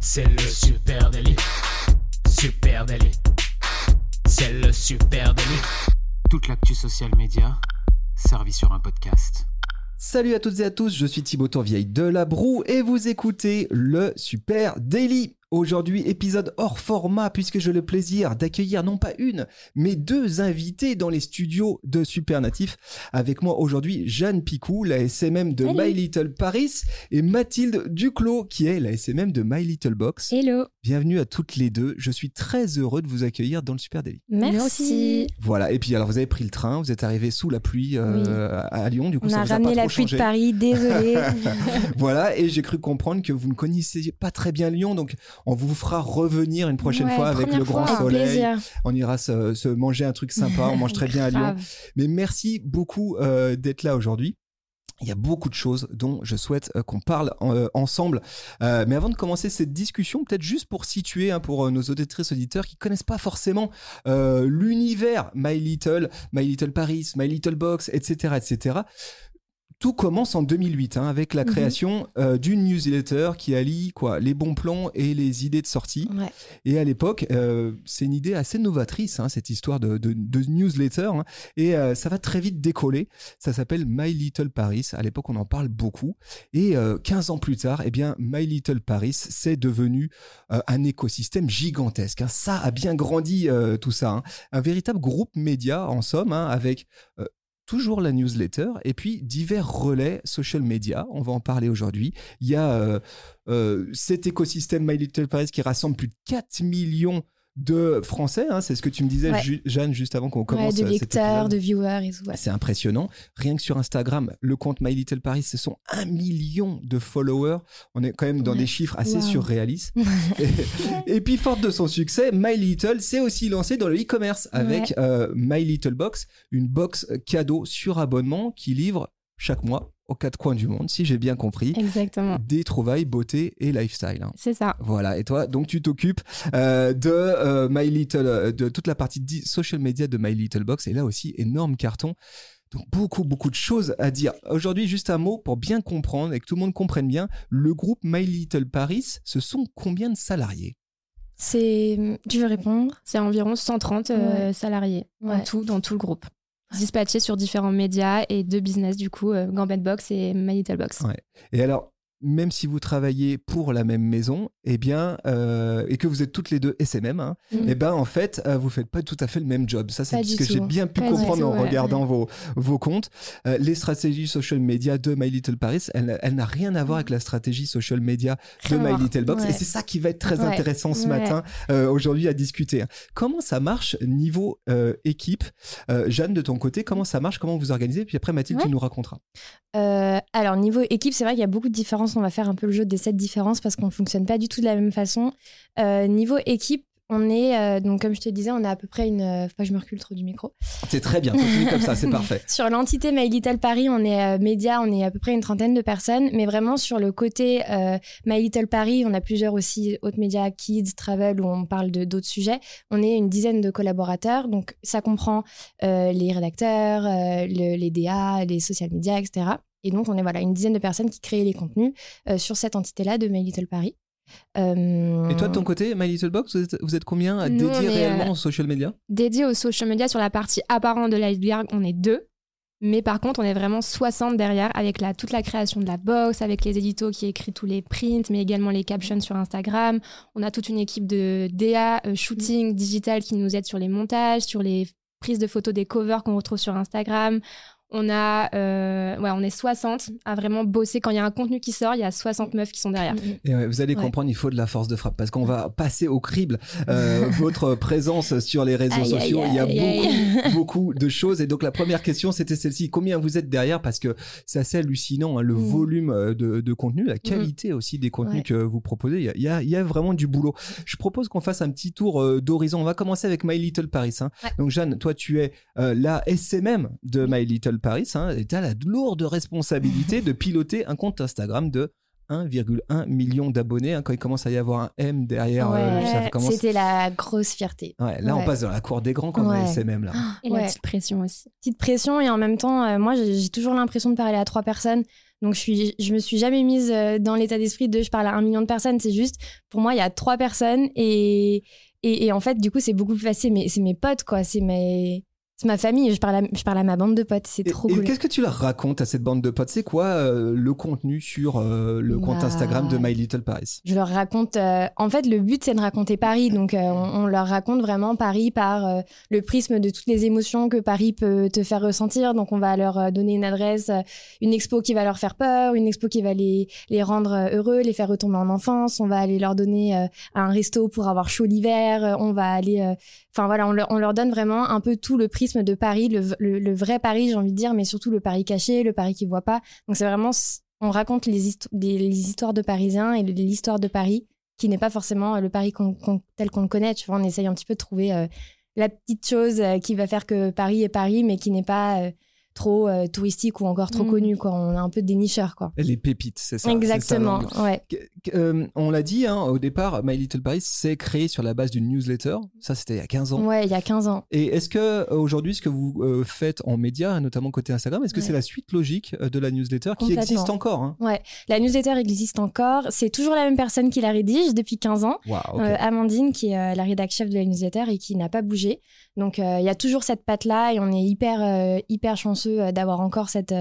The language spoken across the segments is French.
C'est le super délit. Super délit. C'est le super délit. Toute l'actu social média servie sur un podcast. Salut à toutes et à tous, je suis Thibaut Tourvieille de La Broue et vous écoutez le Super Daily. Aujourd'hui, épisode hors format puisque j'ai le plaisir d'accueillir non pas une, mais deux invités dans les studios de Supernatif. Avec moi aujourd'hui, Jeanne Picou, la SMM de My Little Paris, et Mathilde Duclos, qui est la SMM de My Little Box. Hello. Bienvenue à toutes les deux. Je suis très heureux de vous accueillir dans le Super Daily. Merci. Voilà. Et puis alors, vous avez pris le train, vous êtes arrivé sous la pluie euh, à Lyon. Du coup, On ça a vous ramené pas la trop pluie de. Paris, désolé. Voilà, et j'ai cru comprendre que vous ne connaissiez pas très bien Lyon, donc on vous fera revenir une prochaine Ouais, fois avec le grand fois, soleil. plaisir. On ira se, se manger un truc sympa, on mange très bien à Lyon. Mais merci beaucoup euh, d'être là aujourd'hui. Il y a beaucoup de choses dont je souhaite euh, qu'on parle euh, ensemble. Euh, mais avant de commencer cette discussion, peut-être juste pour situer hein, pour euh, nos auditrices auditeurs qui connaissent pas forcément euh, l'univers My Little, My Little Paris, My Little Box, etc., etc. Tout commence en 2008 hein, avec la Mhm. création euh, d'une newsletter qui allie quoi les bons plans et les idées de sortie. Ouais. Et à l'époque, euh, c'est une idée assez novatrice, hein, cette histoire de, de, de newsletter. hein. et euh, ça va très vite décoller. Ça s'appelle My Little Paris. À l'époque, on en parle beaucoup. Et euh, 15 ans plus tard, eh bien, My Little Paris, c'est devenu un écosystème gigantesque. Ça a bien grandi, tout ça. Un véritable groupe média, en somme, avec... Toujours la newsletter et puis divers relais social media. On va en parler aujourd'hui. Il y a euh, euh, cet écosystème My Little Paris qui rassemble plus de 4 millions de Français. hein, c'est ce que tu me disais, Ouais. Ju- Jeanne, juste avant qu'on Ouais, commence. de euh, cet lecteurs, épisode. de viewers et tout. ouais. C'est impressionnant. Rien que sur Instagram, le compte My Little Paris, ce sont un million de followers. On est quand même dans Ouais. des chiffres assez Wow. surréalistes. et, et puis, forte de son succès, My Little s'est aussi lancé dans le e-commerce avec euh, My Little Box, une box cadeau sur abonnement qui livre chaque mois aux quatre coins du monde, si j'ai bien compris, Exactement. des trouvailles beauté et lifestyle. hein. C'est ça. Voilà, et toi, donc tu t'occupes euh, de euh, My Little, euh, de toute la partie di- social media de My Little Box, et là aussi, énorme carton. Donc beaucoup, beaucoup de choses à dire. Aujourd'hui, juste un mot pour bien comprendre et que tout le monde comprenne bien, le groupe My Little Paris, ce sont combien de salariés? C'est. Tu veux répondre? C'est environ 130 euh, Ouais. salariés en Ouais. tout dans tout le groupe. Dispatchés sur différents médias et deux business du coup, euh, Gambit Box et My Little Box. Ouais. Et alors, même si vous travaillez pour la même maison, eh bien, euh, et que vous êtes toutes les deux SMM, hein, Mm. eh ben, en fait, euh, vous faites pas tout à fait le même job. Ça, c'est ce que j'ai bien pu Pas comprendre tout, en ouais. regardant vos, vos comptes. Euh, les stratégies social media de My Little Paris, elle, elle n'a rien à voir avec la stratégie social media de My. Little Box. Ouais. Et c'est ça qui va être très Ouais. intéressant ce matin, euh, aujourd'hui, à discuter. hein. Comment ça marche niveau équipe Jeanne, de ton côté, comment ça marche Comment vous organisez Puis après, Mathilde, tu nous raconteras. Alors, niveau équipe, c'est vrai qu'il y a beaucoup de différences. On va faire un peu le jeu des sept différences parce qu'on ne fonctionne pas du tout de la même façon. Euh, niveau équipe, on est, euh, donc comme je te disais, on a à peu près une. euh, je me recule trop du micro. C'est très bien, continue comme ça, c'est parfait. Sur l'entité My Little Paris, on est euh, média, on est à peu près une trentaine de personnes, mais vraiment sur le côté euh, My Little Paris, on a plusieurs aussi autres médias, Kids, Travel, où on parle de d'autres sujets. On est une dizaine de collaborateurs, donc ça comprend les rédacteurs, le- les DA, les social media, etc. Et donc on est voilà une dizaine de personnes qui créent les contenus euh, sur cette entité-là de My Little Paris. Euh, Et toi, de ton côté, My Little Box, vous êtes, vous êtes combien à dédier est, réellement euh, aux social media? Dédié aux social media sur la partie apparente de l'iceberg, on est deux. Mais par contre, on est vraiment 60 derrière avec la, toute la création de la box, avec les éditos qui écrit tous les prints, mais également les captions sur Instagram. On a toute une équipe de DA, euh, shooting, digital qui nous aide sur les montages, sur les prises de photos des covers qu'on retrouve sur Instagram. On a, euh, ouais, on est 60 à vraiment bosser. Quand il y a un contenu qui sort, il y a 60 meufs qui sont derrière. Mm, mm. Et ouais, vous allez Ouais. comprendre, il faut de la force de frappe parce qu'on va passer au crible euh, votre présence sur les réseaux Aïe, sociaux. aïe, il y a beaucoup, beaucoup de choses. Et donc la première question, c'était celle-ci combien vous êtes derrière? Parce que c'est assez hallucinant hein, le Mm. volume euh, de, de contenu, la qualité aussi des contenus que vous proposez. Il y a, il y a- vraiment du boulot. Je propose qu'on fasse un petit tour euh, d'horizon. On va commencer avec My Little Paris. hein. Donc Jeanne, toi tu es la SMM de My Little Paris hein, et tu as la lourde responsabilité de piloter un compte Instagram de 1,1 million d'abonnés. hein. quand il commence à y avoir un M derrière, euh, Ouais, ça commence. C'était la grosse fierté. Ouais, là, on passe dans la cour des grands quand Ouais. même, SMM là. Et Ouais. la petite pression aussi. Petite pression et en même temps, euh, moi j'ai j'ai toujours l'impression de parler à trois personnes. Donc je suis, je me suis jamais mise euh, dans l'état d'esprit de je parle à un million de personnes. C'est juste, pour moi, il y a trois personnes et, et, et en fait, du coup, c'est beaucoup plus facile. Mais c'est mes potes, quoi. C'est mes, c'est ma famille. Je parle à, je parle à ma bande de potes. C'est trop et cool. qu'est-ce que tu leur racontes à cette bande de potes? C'est quoi euh, le contenu sur euh, le compte Bah, Instagram de My Little Paris? Je leur raconte. euh, en fait, le but, c'est de raconter Paris. Donc, euh, on, on leur raconte vraiment Paris par euh, le prisme de toutes les émotions que Paris peut te faire ressentir. Donc, on va leur euh, donner une adresse, une expo qui va leur faire peur, une expo qui va les, les rendre heureux, les faire retomber en enfance. On va aller leur donner euh, un resto pour avoir chaud l'hiver. On va aller. Enfin, voilà, on leur, on leur donne vraiment un peu tout le prisme de Paris, le, le, le vrai Paris, j'ai envie de dire, mais surtout le Paris caché, le Paris qui voit pas. Donc, c'est vraiment. On raconte les, les histoires de Parisiens et l'histoire de Paris qui n'est pas forcément euh, le Paris tel qu'on le connaît. Tu vois, on essaye un petit peu de trouver euh, la petite chose euh, qui va faire que Paris est Paris, mais qui n'est pas euh, trop euh, touristique ou encore trop Mm. connu. Quoi. On a un peu des nicheurs. Quoi. Les pépites, c'est ça. Exactement. ouais. Euh, on l'a dit, hein, au départ, My Little Paris s'est créé sur la base d'une newsletter. Ça, c'était il y a 15 ans. ouais, il y a 15 ans. Et est-ce que euh, aujourd'hui, ce que vous euh, faites en médias, notamment côté Instagram, est-ce que Ouais. c'est la suite logique de la newsletter qui existe encore hein? La newsletter existe encore. C'est toujours la même personne qui la rédige depuis 15 ans. Euh, Amandine, qui est euh, la rédac chef de la newsletter et qui n'a pas bougé. Donc, euh, il y a toujours cette patte-là et on est hyper, euh, hyper chanceux euh, d'avoir encore cette,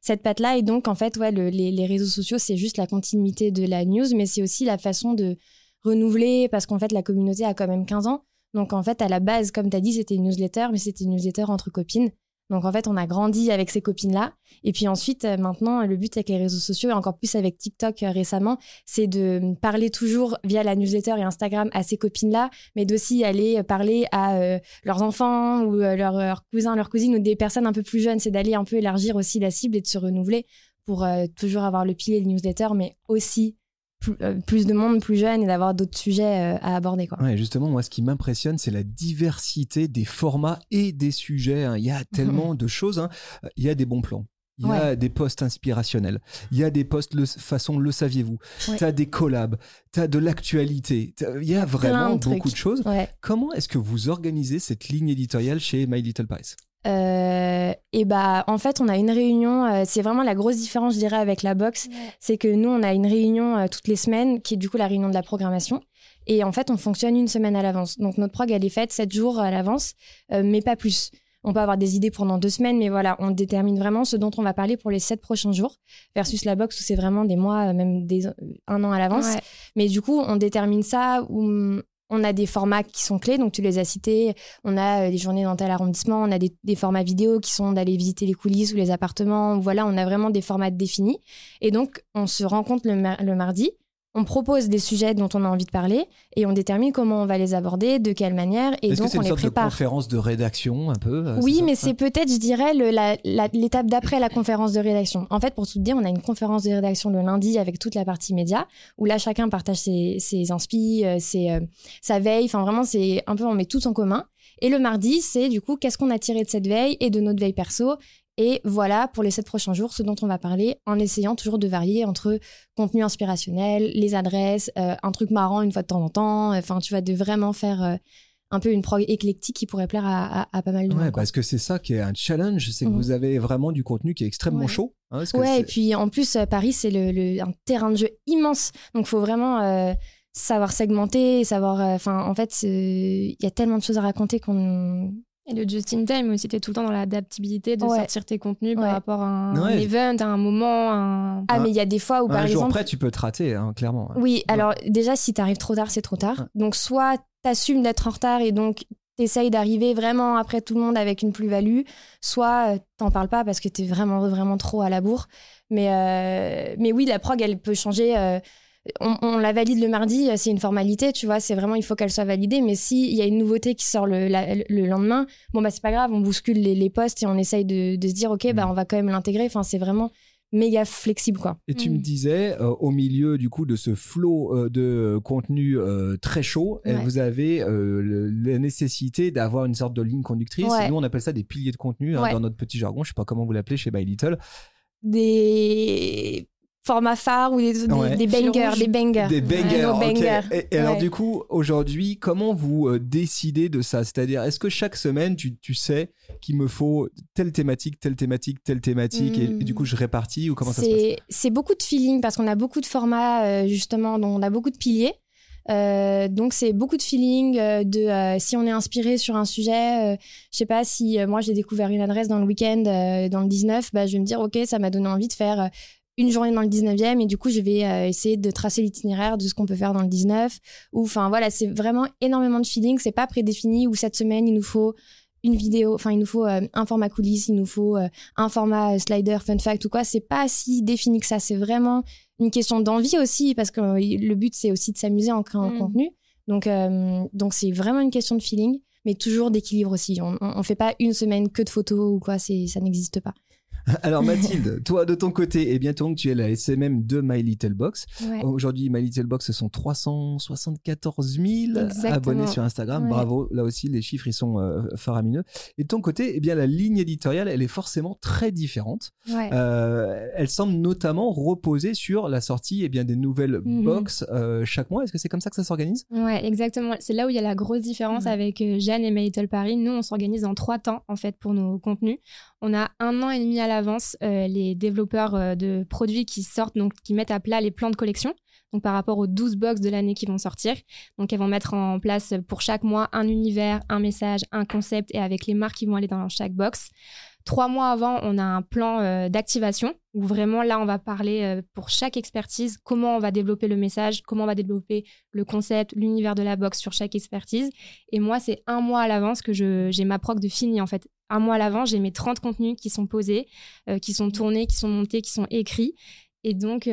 cette patte-là. Et donc, en fait, ouais, le- les, les réseaux sociaux, c'est juste la continuité de la news, mais c'est aussi la façon de renouveler parce qu'en fait, la communauté a quand même 15 ans. Donc, en fait, à la base, comme tu as dit, c'était une newsletter, mais c'était une newsletter entre copines. Donc, en fait, on a grandi avec ces copines-là. Et puis ensuite, euh, maintenant, le but avec les réseaux sociaux et encore plus avec TikTok euh, récemment, c'est de parler toujours via la newsletter et Instagram à ces copines-là, mais d'aussi aller parler à euh, leurs enfants ou euh, leurs, cousins, leurs cousines ou des personnes un peu plus jeunes. C'est d'aller un peu élargir aussi la cible et de se renouveler pour euh, toujours avoir le pilier de newsletter, mais aussi plus, euh, plus de monde plus jeune et d'avoir d'autres sujets euh, à aborder. Quoi. Ouais, justement, moi, ce qui m'impressionne, c'est la diversité des formats et des sujets. hein. Il y a tellement de choses. hein. Il y a des bons plans. Il y a des posts inspirationnels. Il y a des posts le, façon le saviez-vous? Ouais. Tu as des collabs. Tu as de l'actualité. t'as- Il y a vraiment de beaucoup trucs. de choses. Ouais. Comment est-ce que vous organisez cette ligne éditoriale chez My Little Paris? Euh, et bah en fait on a une réunion euh, c'est vraiment la grosse différence je dirais avec la box c'est que nous on a une réunion euh, toutes les semaines qui est du coup la réunion de la programmation. Et en fait on fonctionne une semaine à l'avance. Donc notre prog elle est faite sept jours à l'avance mais pas plus. On peut avoir des idées pendant deux semaines mais voilà on détermine vraiment ce dont on va parler pour les sept prochains jours versus la box où c'est vraiment des mois même des un an à l'avance. Ouais. mais du coup, on détermine ça on a des formats qui sont clés, donc tu les as cités. On a euh, des journées dans tel arrondissement, on a des, formats vidéo qui sont d'aller visiter les coulisses ou les appartements. Voilà, on a vraiment des formats définis. Et donc, on se rencontre le mardi, on propose des sujets dont on a envie de parler et on détermine comment on va les aborder, de quelle manière, et que donc c'est on une les sorte de prépare. conférence de rédaction un peu euh, Oui, mais c'est peut-être, je dirais, l'étape d'après la conférence de rédaction. En fait, pour tout te dire, on a une conférence de rédaction le lundi avec toute la partie média, où là, chacun partage ses, ses inspi, euh, ses, euh, sa veille. Enfin, vraiment, c'est un peu, on met tout en commun. Et le mardi, c'est du coup, qu'est-ce qu'on a tiré de cette veille et de notre veille perso. Et voilà, pour les sept prochains jours, ce dont on va parler, en essayant toujours de varier entre contenu inspirationnel, les adresses, euh, un truc marrant une fois de temps en temps. Enfin, tu vas de vraiment faire euh, un peu une prog éclectique qui pourrait plaire à, à- à pas mal de Ouais, monde. quoi. parce que c'est ça qui est un challenge, c'est que Mhm. vous avez vraiment du contenu qui est extrêmement Ouais. chaud. hein, Ouais, et puis en plus, euh, Paris, c'est le, le- un terrain de jeu immense. Donc, faut vraiment euh, savoir segmenter, savoir. euh, Enfin, en fait, il y a tellement de choses à raconter qu'on. Et le just in time aussi, t'es tout le temps dans l'adaptabilité de Ouais. sortir tes contenus par rapport à un, Ouais. event, à un moment, à un... Ah, Un- mais il y a des fois où, par un jour exemple. près, tu peux te rater, hein, clairement. Oui, alors déjà, si t'arrives trop tard, c'est trop tard. Ouais. Donc, soit t'assumes d'être en retard et donc t'essayes d'arriver vraiment après tout le monde avec une plus-value, soit euh, t'en parles pas parce que t'es vraiment, vraiment trop à la bourre. Mais, euh, mais oui, la prog, elle peut changer. euh, on, on la valide le mardi, euh, c'est une formalité, tu vois, c'est vraiment, il faut qu'elle soit validée. Mais s'il y a une nouveauté qui sort le, la- le lendemain, bon, bah, c'est pas grave, on bouscule les, les postes et on essaye de, de se dire, OK, bah, Mm. on va quand même l'intégrer. Enfin, c'est vraiment méga flexible, quoi. Et tu me Mm. disais, euh, au milieu du coup de ce flot euh, de contenu euh, très chaud, Ouais. vous avez euh, le- la nécessité d'avoir une sorte de ligne conductrice. Ouais. Nous, on appelle ça des piliers de contenu hein, Ouais. dans notre petit jargon. Je sais pas comment vous l'appelez chez My Little. des formats phares ou des, des, Ouais. des bangers, des bangers. Des bangers. Et, et alors du coup, aujourd'hui, comment vous euh, décidez de ça? C'est-à-dire, est-ce que chaque semaine, tu, tu sais qu'il me faut telle thématique, telle thématique, telle thématique, et, Hmm. et du coup, je répartis ou comment ça se passe? C'est c'est beaucoup de feeling parce qu'on a beaucoup de formats euh, justement dont on a beaucoup de piliers. Euh, donc c'est beaucoup de feeling euh, de euh, si on est inspiré sur un sujet, euh, je sais pas si euh, moi j'ai découvert une adresse dans le week-end euh, dans le 19, bah, je vais me dire ok ça m'a donné envie de faire euh, une journée dans le 19e et du coup je vais euh, essayer de tracer l'itinéraire de ce qu'on peut faire dans le 19 ou enfin voilà c'est vraiment énormément de feeling c'est pas prédéfini ou cette semaine il nous faut une vidéo enfin il nous faut euh, un format coulisses il nous faut euh, un format slider fun fact ou quoi. C'est pas si défini que ça. C'est vraiment une question d'envie aussi parce que le but c'est aussi de s'amuser en créant un Mm. contenu. Donc donc c'est vraiment une question de feeling mais toujours d'équilibre aussi. On, on, on fait pas une semaine que de photos ou quoi. C'est ça n'existe pas Alors Mathilde, toi de ton côté, et bien donc tu es la SMM de My Little Box. ouais. Aujourd'hui, My Little Box, ce sont 374 000 Exactement. abonnés sur Instagram. Ouais. Bravo, là aussi les chiffres ils sont euh, faramineux. Et de ton côté, eh bien la ligne éditoriale, elle est forcément très différente. Ouais. Euh, elle semble notamment reposer sur la sortie eh bien, des nouvelles Mhm. box euh, chaque mois. Est-ce que c'est comme ça que ça s'organise? Ouais, exactement. C'est là où il y a la grosse différence avec Jeanne et My Little Paris. Nous, on s'organise en trois temps, en fait, pour nos contenus. On a un an et demi à l'avance euh, les développeurs euh, de produits qui sortent, donc qui mettent à plat les plans de collection. Donc, par rapport aux 12 box de l'année qui vont sortir. Donc, elles vont mettre en place pour chaque mois un univers, un message, un concept et avec les marques qui vont aller dans chaque box. Trois mois avant, on a un plan euh, d'activation où vraiment là, on va parler euh, pour chaque expertise comment on va développer le message, comment on va développer le concept, l'univers de la box sur chaque expertise. Et moi, c'est un mois à l'avance que j'ai ma proc de fini en fait. Un mois à l'avance, j'ai mes 30 contenus qui sont posés, euh, qui sont tournés, qui sont montés, qui sont écrits. Et donc,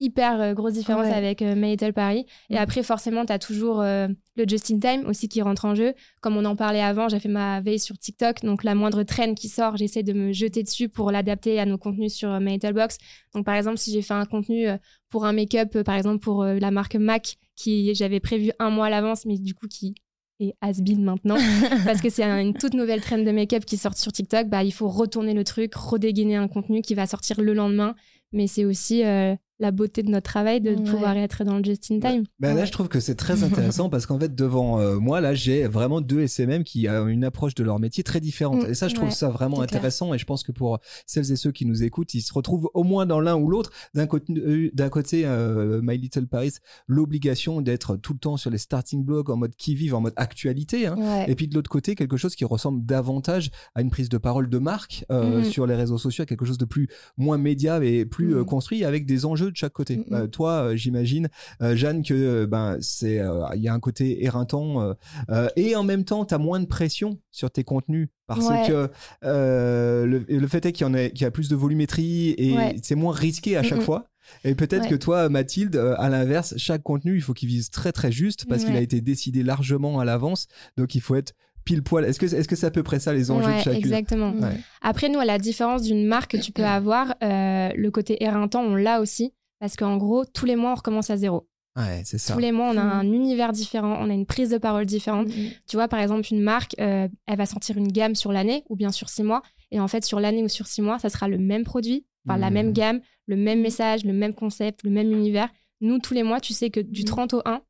hyper euh, grosse différence Ouais. avec euh, Paris. Et Mhm. après, forcément, tu as toujours euh, le just-in-time aussi qui rentre en jeu. Comme on en parlait avant, j'ai fait ma veille sur TikTok. Donc, la moindre traîne qui sort, j'essaie de me jeter dessus pour l'adapter à nos contenus sur euh, Box. Donc, par exemple, si j'ai fait un contenu euh, pour un make-up, euh, par exemple, pour la marque MAC, qui j'avais prévu un mois à l'avance, mais du coup, qui est has-been maintenant, parce que c'est un- une toute nouvelle trend de make-up qui sort sur TikTok, bah, il faut retourner le truc, redégainer un contenu qui va sortir le lendemain. Mais c'est aussi euh, la beauté de notre travail de Ouais. pouvoir être dans le just-in-time. Ben Là, Ouais. je trouve que c'est très intéressant parce qu'en fait, devant euh, moi, là, j'ai vraiment deux SMM qui ont une approche de leur métier très différente. Mm, et ça, je trouve ouais, ça vraiment clair. intéressant. Et je pense que pour celles et ceux qui nous écoutent, ils se retrouvent au moins dans l'un ou l'autre. D'un côté, euh, d'un côté euh, My Little Paris, l'obligation d'être tout le temps sur les starting blocks en mode qui vive, en mode actualité. hein. Ouais. Et puis de l'autre côté, quelque chose qui ressemble davantage à une prise de parole de marque euh, Mhm. sur les réseaux sociaux, quelque chose de plus moins média et plus euh, Mhm. construit avec des enjeux de chaque côté. Mhm. Euh, toi, euh, j'imagine, euh, Jeanne, que ben c'est il y a un côté éreintant et en même temps, tu as moins de pression sur tes contenus parce Ouais. que le, le fait est qu'il y en a qu'il y a plus de volumétrie et Ouais. c'est moins risqué à chaque Mhm. fois. Et peut-être Ouais. que toi, Mathilde, à l'inverse, chaque contenu, il faut qu'il vise très très juste parce qu'il a été décidé largement à l'avance. Donc il faut être pile poil. Est-ce que est-ce que c'est à peu près ça les enjeux de Ouais, chacune? exactement. Ouais. Après, nous, à la différence d'une marque que tu peux avoir, euh, le côté éreintant, on l'a aussi. Parce qu'en gros, tous les mois, on recommence à zéro. Ouais, c'est ça. Tous les mois, on a Mm. un univers différent, on a une prise de parole différente. Mm, Tu vois, par exemple, une marque, euh, elle va sortir une gamme sur l'année ou bien sur six mois. Et en fait, sur l'année ou sur six mois, ça sera le même produit, enfin la Mhm. même gamme, le même message, le même concept, le même univers. Nous, tous les mois, tu sais que du Mhm. 30 au 1, c'est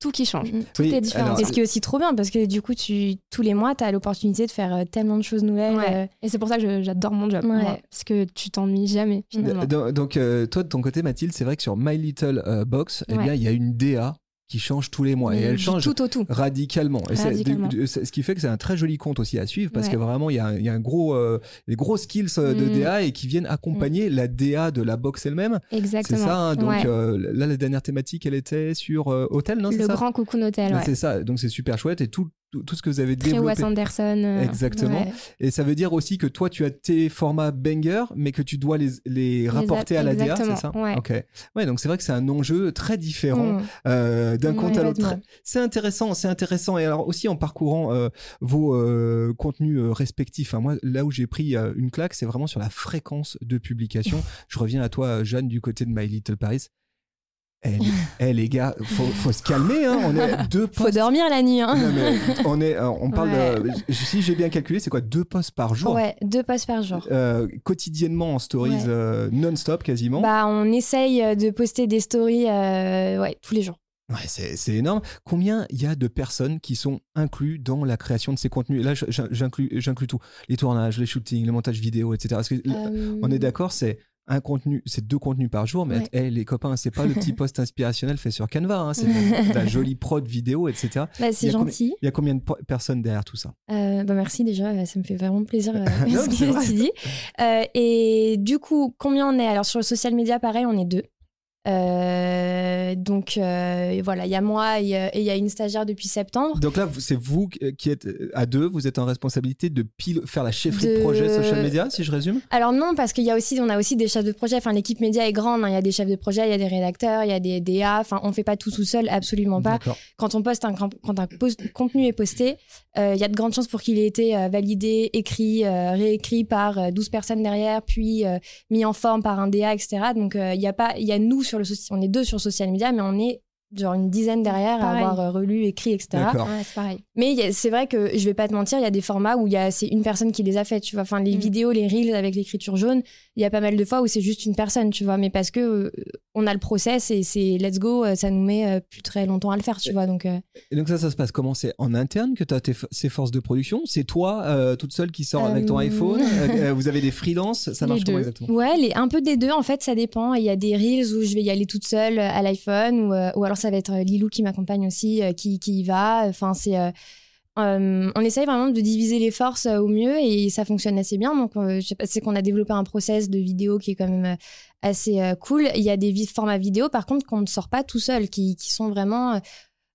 tout qui change. Mm. Tout Oui, est différent. alors, Et ce qui est aussi trop bien parce que du coup, tu, tous les mois, tu as l'opportunité de faire euh, tellement de choses nouvelles. Ouais. euh, Et c'est pour ça que j'adore mon job. Ouais. moi, parce que tu t'ennuies jamais, finalement. Donc, donc, euh, toi de ton côté, Mathilde, c'est vrai que sur My Little euh, Box, eh Ouais. bien, il y a une DA qui change tous les mois et elle change tout au tout. radicalement. Et c'est- Radicalement. du- du- c'est- ce qui fait que c'est un très joli compte aussi à suivre parce Ouais. que vraiment il y a, un- il y a un gros, euh, des gros skills euh, de Mm. DA et qui viennent accompagner la DA de la box elle-même. C'est Exactement. ça. hein, donc Ouais. euh, là, la dernière thématique, elle était sur euh, hôtel, non c'est le ça grand coucou hôtel, ouais. C'est ça. Donc c'est super chouette et tout, tout, tout ce que vous avez Très développé. Wes Anderson. euh, Exactement. ouais. Et ça veut dire aussi que toi, tu as tes formats banger, mais que tu dois les, les rapporter à la DA, c'est ça ouais. Ok. Ouais, donc c'est vrai que c'est un enjeu très différent Mm. euh, d'un compte à l'autre. C'est intéressant, c'est intéressant. Et alors aussi en parcourant euh, vos euh, contenus respectifs, hein, moi là où j'ai pris une claque, c'est vraiment sur la fréquence de publication. Je reviens à toi, Jeanne, du côté de My Little Paris. Eh, les- eh, les gars, faut, faut se calmer. Hein. On est deux Faut postes. dormir la nuit. Hein. Non, mais on est, euh, on parle Ouais. de. Si j'ai bien calculé, c'est quoi deux posts par jour? Ouais, deux posts par jour. Euh, quotidiennement en stories Ouais. euh, non-stop quasiment? Bah, on essaye euh, de poster des stories euh, ouais, tous les jours. Ouais, c'est énorme. Combien il y a de personnes qui sont inclus dans la création de ces contenus? Et Là, j'inclus j'inclus tout. Les tournages, les shootings, le montage vidéo, etc. Parce que Euh, on est d'accord, c'est un contenu, c'est deux contenus par jour, mais Ouais. les copains, c'est pas le petit post inspirationnel fait sur Canva, hein, c'est de la jolie prod vidéo, etc. Bah, c'est gentil. Il y a combien de personnes derrière tout ça? Euh, bah merci déjà, euh, ça me fait vraiment plaisir euh, Non, ce que tu dis. Euh, et du coup, combien on est? Alors sur le social media, pareil, on est deux. Euh, donc euh, voilà, il y a moi et euh, et il y a une stagiaire depuis septembre. Donc là, c'est vous qui êtes à deux, vous êtes en responsabilité de pile, faire la chefferie de... De- projet social media, si je résume? Alors non, parce qu'il y a aussi, on a aussi des chefs de projet. Enfin, l'équipe média est grande. hein. Il y a des chefs de projet, il y a des rédacteurs, il y a des DA. Enfin, on fait pas tout tout seul, absolument pas. Quand on poste un, quand un post- contenu est posté, euh, il y a de grandes chances pour qu'il ait été validé, écrit, réécrit par euh, 12 personnes derrière, puis mis en forme par un DA, etc. Donc il y a pas, il y a nous on est deux sur social media, mais on est genre une dizaine derrière Pareil. à avoir euh, relu, écrit, etc. D'accord. Ouais, c'est pareil. Mais c'est vrai que je vais pas te mentir, il y a des formats où il y a c'est une personne qui les a fait, tu vois. Enfin les Mm. vidéos, les reels avec l'écriture jaune, il y a pas mal de fois où c'est juste une personne, tu vois. Mais parce que euh, on a le process et c'est let's go, euh, ça nous met euh, plus très longtemps à le faire, tu vois. Donc euh, Et donc ça, ça se passe comment? C'est en interne que tu as tes, ces forces de production? C'est toi, euh, toute seule, qui sort avec ton iPhone? Euh, Vous avez des freelances? Ça marche comment exactement? Ouais, les, un peu des deux, en fait, ça dépend. Il y a des reels où je vais y aller toute seule à l'iPhone, ou, euh, ou alors ça va être euh, Lilou qui m'accompagne aussi, euh, qui, qui y va. Enfin, c'est. euh, on essaye vraiment de diviser les forces euh, au mieux et ça fonctionne assez bien. Donc, euh, c'est qu'on a développé un process de vidéo qui est quand même assez cool. Il y a des formats vidéo, par contre, qu'on ne sort pas tout seul, qui, qui sont vraiment.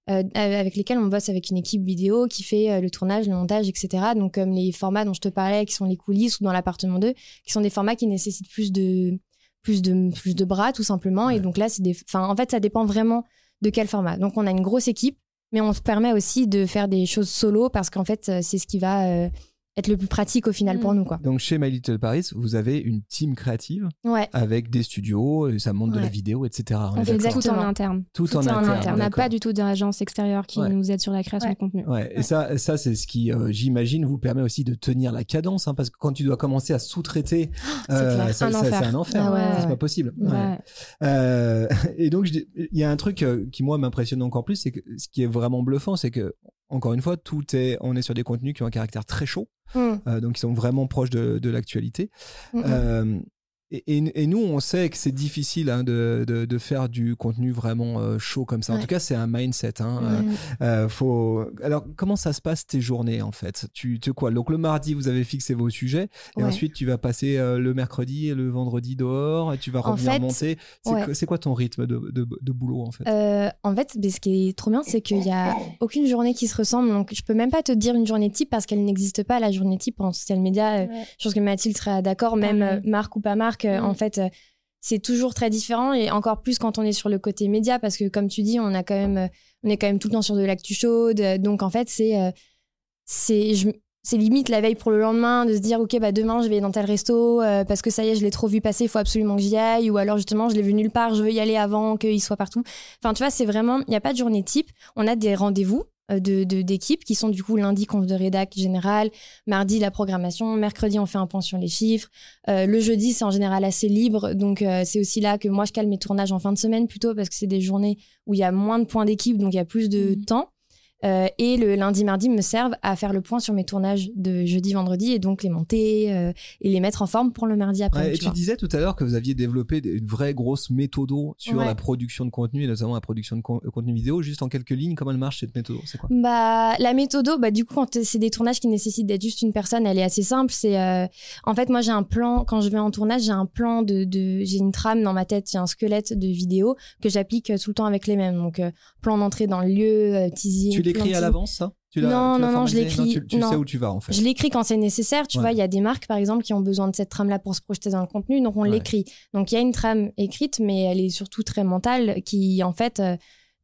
avec lesquels on bosse avec une équipe vidéo qui fait le tournage, le montage, etc. Donc, comme les formats dont je te parlais, qui sont les coulisses ou dans l'appartement 2, qui sont des formats qui nécessitent plus de plus de plus de bras tout simplement et donc là c'est des enfin en fait ça dépend vraiment de quel format. Donc on a une grosse équipe mais on se permet aussi de faire des choses solo parce qu'en fait euh, c'est ce qui va euh, être le plus pratique au final Mm. pour nous quoi Donc chez My Little Paris, vous avez une team créative ouais avec des studios, et ça monte de la vidéo, etc. On fait Tout en interne. Tout, tout en interne. interne. On n'a pas du tout d'agence extérieure qui Ouais. nous aide sur la création Ouais. de contenu. Ouais, et ça, ça c'est ce qui, euh, j'imagine, vous permet aussi de tenir la cadence, hein, parce que quand tu dois commencer à sous-traiter, euh, Un ça- enfer. c'est un enfer. Ah ouais, c'est pas possible. Ouais. Ouais. Euh, et donc, il y a un truc euh, qui moi m'impressionne encore plus, c'est que ce qui est vraiment bluffant, c'est que encore une fois, tout est, on est sur des contenus qui ont un caractère très chaud, Mm, euh, donc qui sont vraiment proches de, de l'actualité. Euh, et, et- et nous, on sait que c'est difficile hein, de, de- de faire du contenu vraiment euh, chaud comme ça. En tout cas, c'est un mindset. hein. Euh, euh, faut... Alors, comment ça se passe tes journées en fait? Tu, tu quoi? Donc le mardi, vous avez fixé vos sujets, et Ouais. ensuite tu vas passer euh, le mercredi et le vendredi dehors, et tu vas En revenir fait, monter. C'est ouais. quoi- c'est quoi ton rythme de, de, de boulot en fait? Euh, en fait, mais ce qui est trop bien, c'est qu'il y a aucune journée qui se ressemble. Donc, je peux même pas te dire une journée type parce qu'elle n'existe pas, la journée type en social media. Je pense que Mathilde sera d'accord, même Pareil. euh, marque ou pas euh, Mm. En fait, euh, c'est toujours très différent et encore plus quand on est sur le côté média parce que, comme tu dis, on a quand même, euh, on est quand même tout le temps sur de l'actu chaude. euh, Donc, en fait, c'est, c'est, limite la veille pour le lendemain de se dire ok bah demain je vais dans tel resto euh, parce que ça y est je l'ai trop vu passer il faut absolument que j'y aille ou alors justement je l'ai vu nulle part je veux y aller avant qu'il soit partout enfin tu vois c'est vraiment il n'y a pas de journée type on a des rendez-vous euh, de de- d'équipe qui sont du coup lundi conf de rédac général mardi la programmation mercredi on fait un point sur les chiffres Euh, le jeudi c'est en général assez libre donc euh, c'est aussi là que moi je cale mes tournages en fin de semaine plutôt parce que c'est des journées où il y a moins de points d'équipe donc il y a plus de Mhm. temps Euh, et le lundi, mardi me servent à faire le point sur mes tournages de jeudi, vendredi et donc les monter euh, et les mettre en forme pour le mardi après. Ouais, et tu disais tout à l'heure que vous aviez développé une vraie grosse méthode sur Ouais. la production de contenu et notamment la production de con- contenu vidéo. Juste en quelques lignes, comment elle marche cette méthode C'est quoi? Bah, la méthode, bah, du coup, quand c'est des tournages qui nécessitent d'être juste une personne, elle est assez simple. C'est, euh, en fait, moi, j'ai un plan, quand je vais en tournage, j'ai un plan de, de j'ai une trame dans ma tête, j'ai un squelette de vidéo que j'applique euh, tout le temps avec les mêmes. Donc, euh, plan d'entrée dans le lieu, euh, teasing. Tu l'écris à l'avance, ça? Tu l'as- Non, tu non, non, je l'écris- Tu, tu non. sais où tu vas en fait. Je l'écris quand c'est nécessaire. Tu Ouais. vois, il y a des marques, par exemple, qui ont besoin de cette trame-là pour se projeter dans le contenu, donc on Ouais. l'écrit. Donc il y a une trame écrite, mais elle est surtout très mentale, qui en fait euh,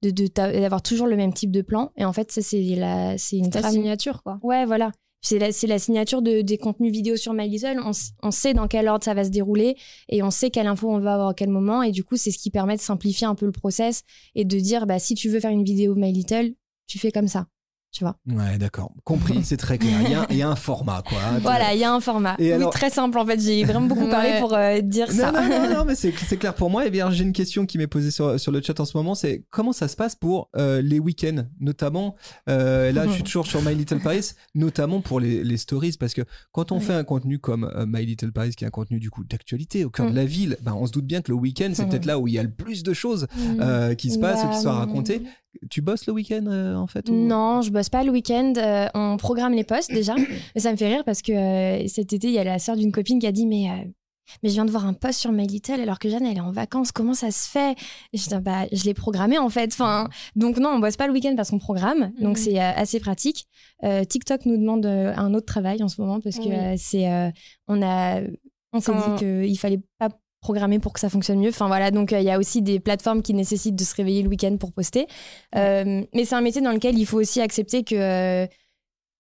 de de- d'avoir toujours le même type de plan. Et en fait, ça c'est la, c'est une trame. signature, quoi. Ouais, voilà. c'est la, c'est la signature de, des contenus vidéo sur My Little. On sait dans quel ordre ça va se dérouler et on sait quelle info on va avoir à quel moment. Et du coup, c'est ce qui permet de simplifier un peu le process et de dire, bah, si tu veux faire une vidéo My Little, tu fais comme ça. Tu vois. Ouais, d'accord. Compris, c'est très clair. Il y, a, il y a un format, quoi. Voilà, il y a un format. Et oui, alors- très simple en fait. J'ai vraiment beaucoup parlé Ouais. pour euh, dire Non, ça. non, non, non, mais c'est c'est clair pour moi. Et bien, j'ai une question qui m'est posée sur, sur le chat en ce moment. C'est comment ça se passe pour euh, les week-ends, notamment. euh, là, je suis toujours sur My Little Paris, notamment pour les, les stories, parce que quand on Ouais. fait un contenu comme euh, My Little Paris, qui est un contenu du coup d'actualité au cœur de Mm. la ville, ben, on se doute bien que le week-end, c'est Mm. peut-être là où il y a le plus de choses Mm. euh, qui se passent ou qui Bah, sont racontées. Tu bosses le week-end euh, en fait ou- Non, je bosse pas le week-end. euh, on programme les postes déjà. Mais ça me fait rire parce que euh, cet été, il y a la sœur d'une copine qui a dit Mais, euh, mais je viens de voir un post sur My Little alors que Jeanne, elle est en vacances. Comment ça se fait? Et je dis bah, Je l'ai programmé en fait. Enfin, donc, non, on bosse pas le week-end parce qu'on programme. Donc, Mhm. c'est assez pratique. Euh, TikTok nous demande un autre travail en ce moment parce que Oui. c'est. euh, on a. On s'est dit qu'il fallait pas programmer pour que ça fonctionne mieux. Enfin voilà, donc euh, il y a aussi des plateformes qui nécessitent de se réveiller le week-end pour poster. Euh, mais c'est un métier dans lequel il faut aussi accepter que euh,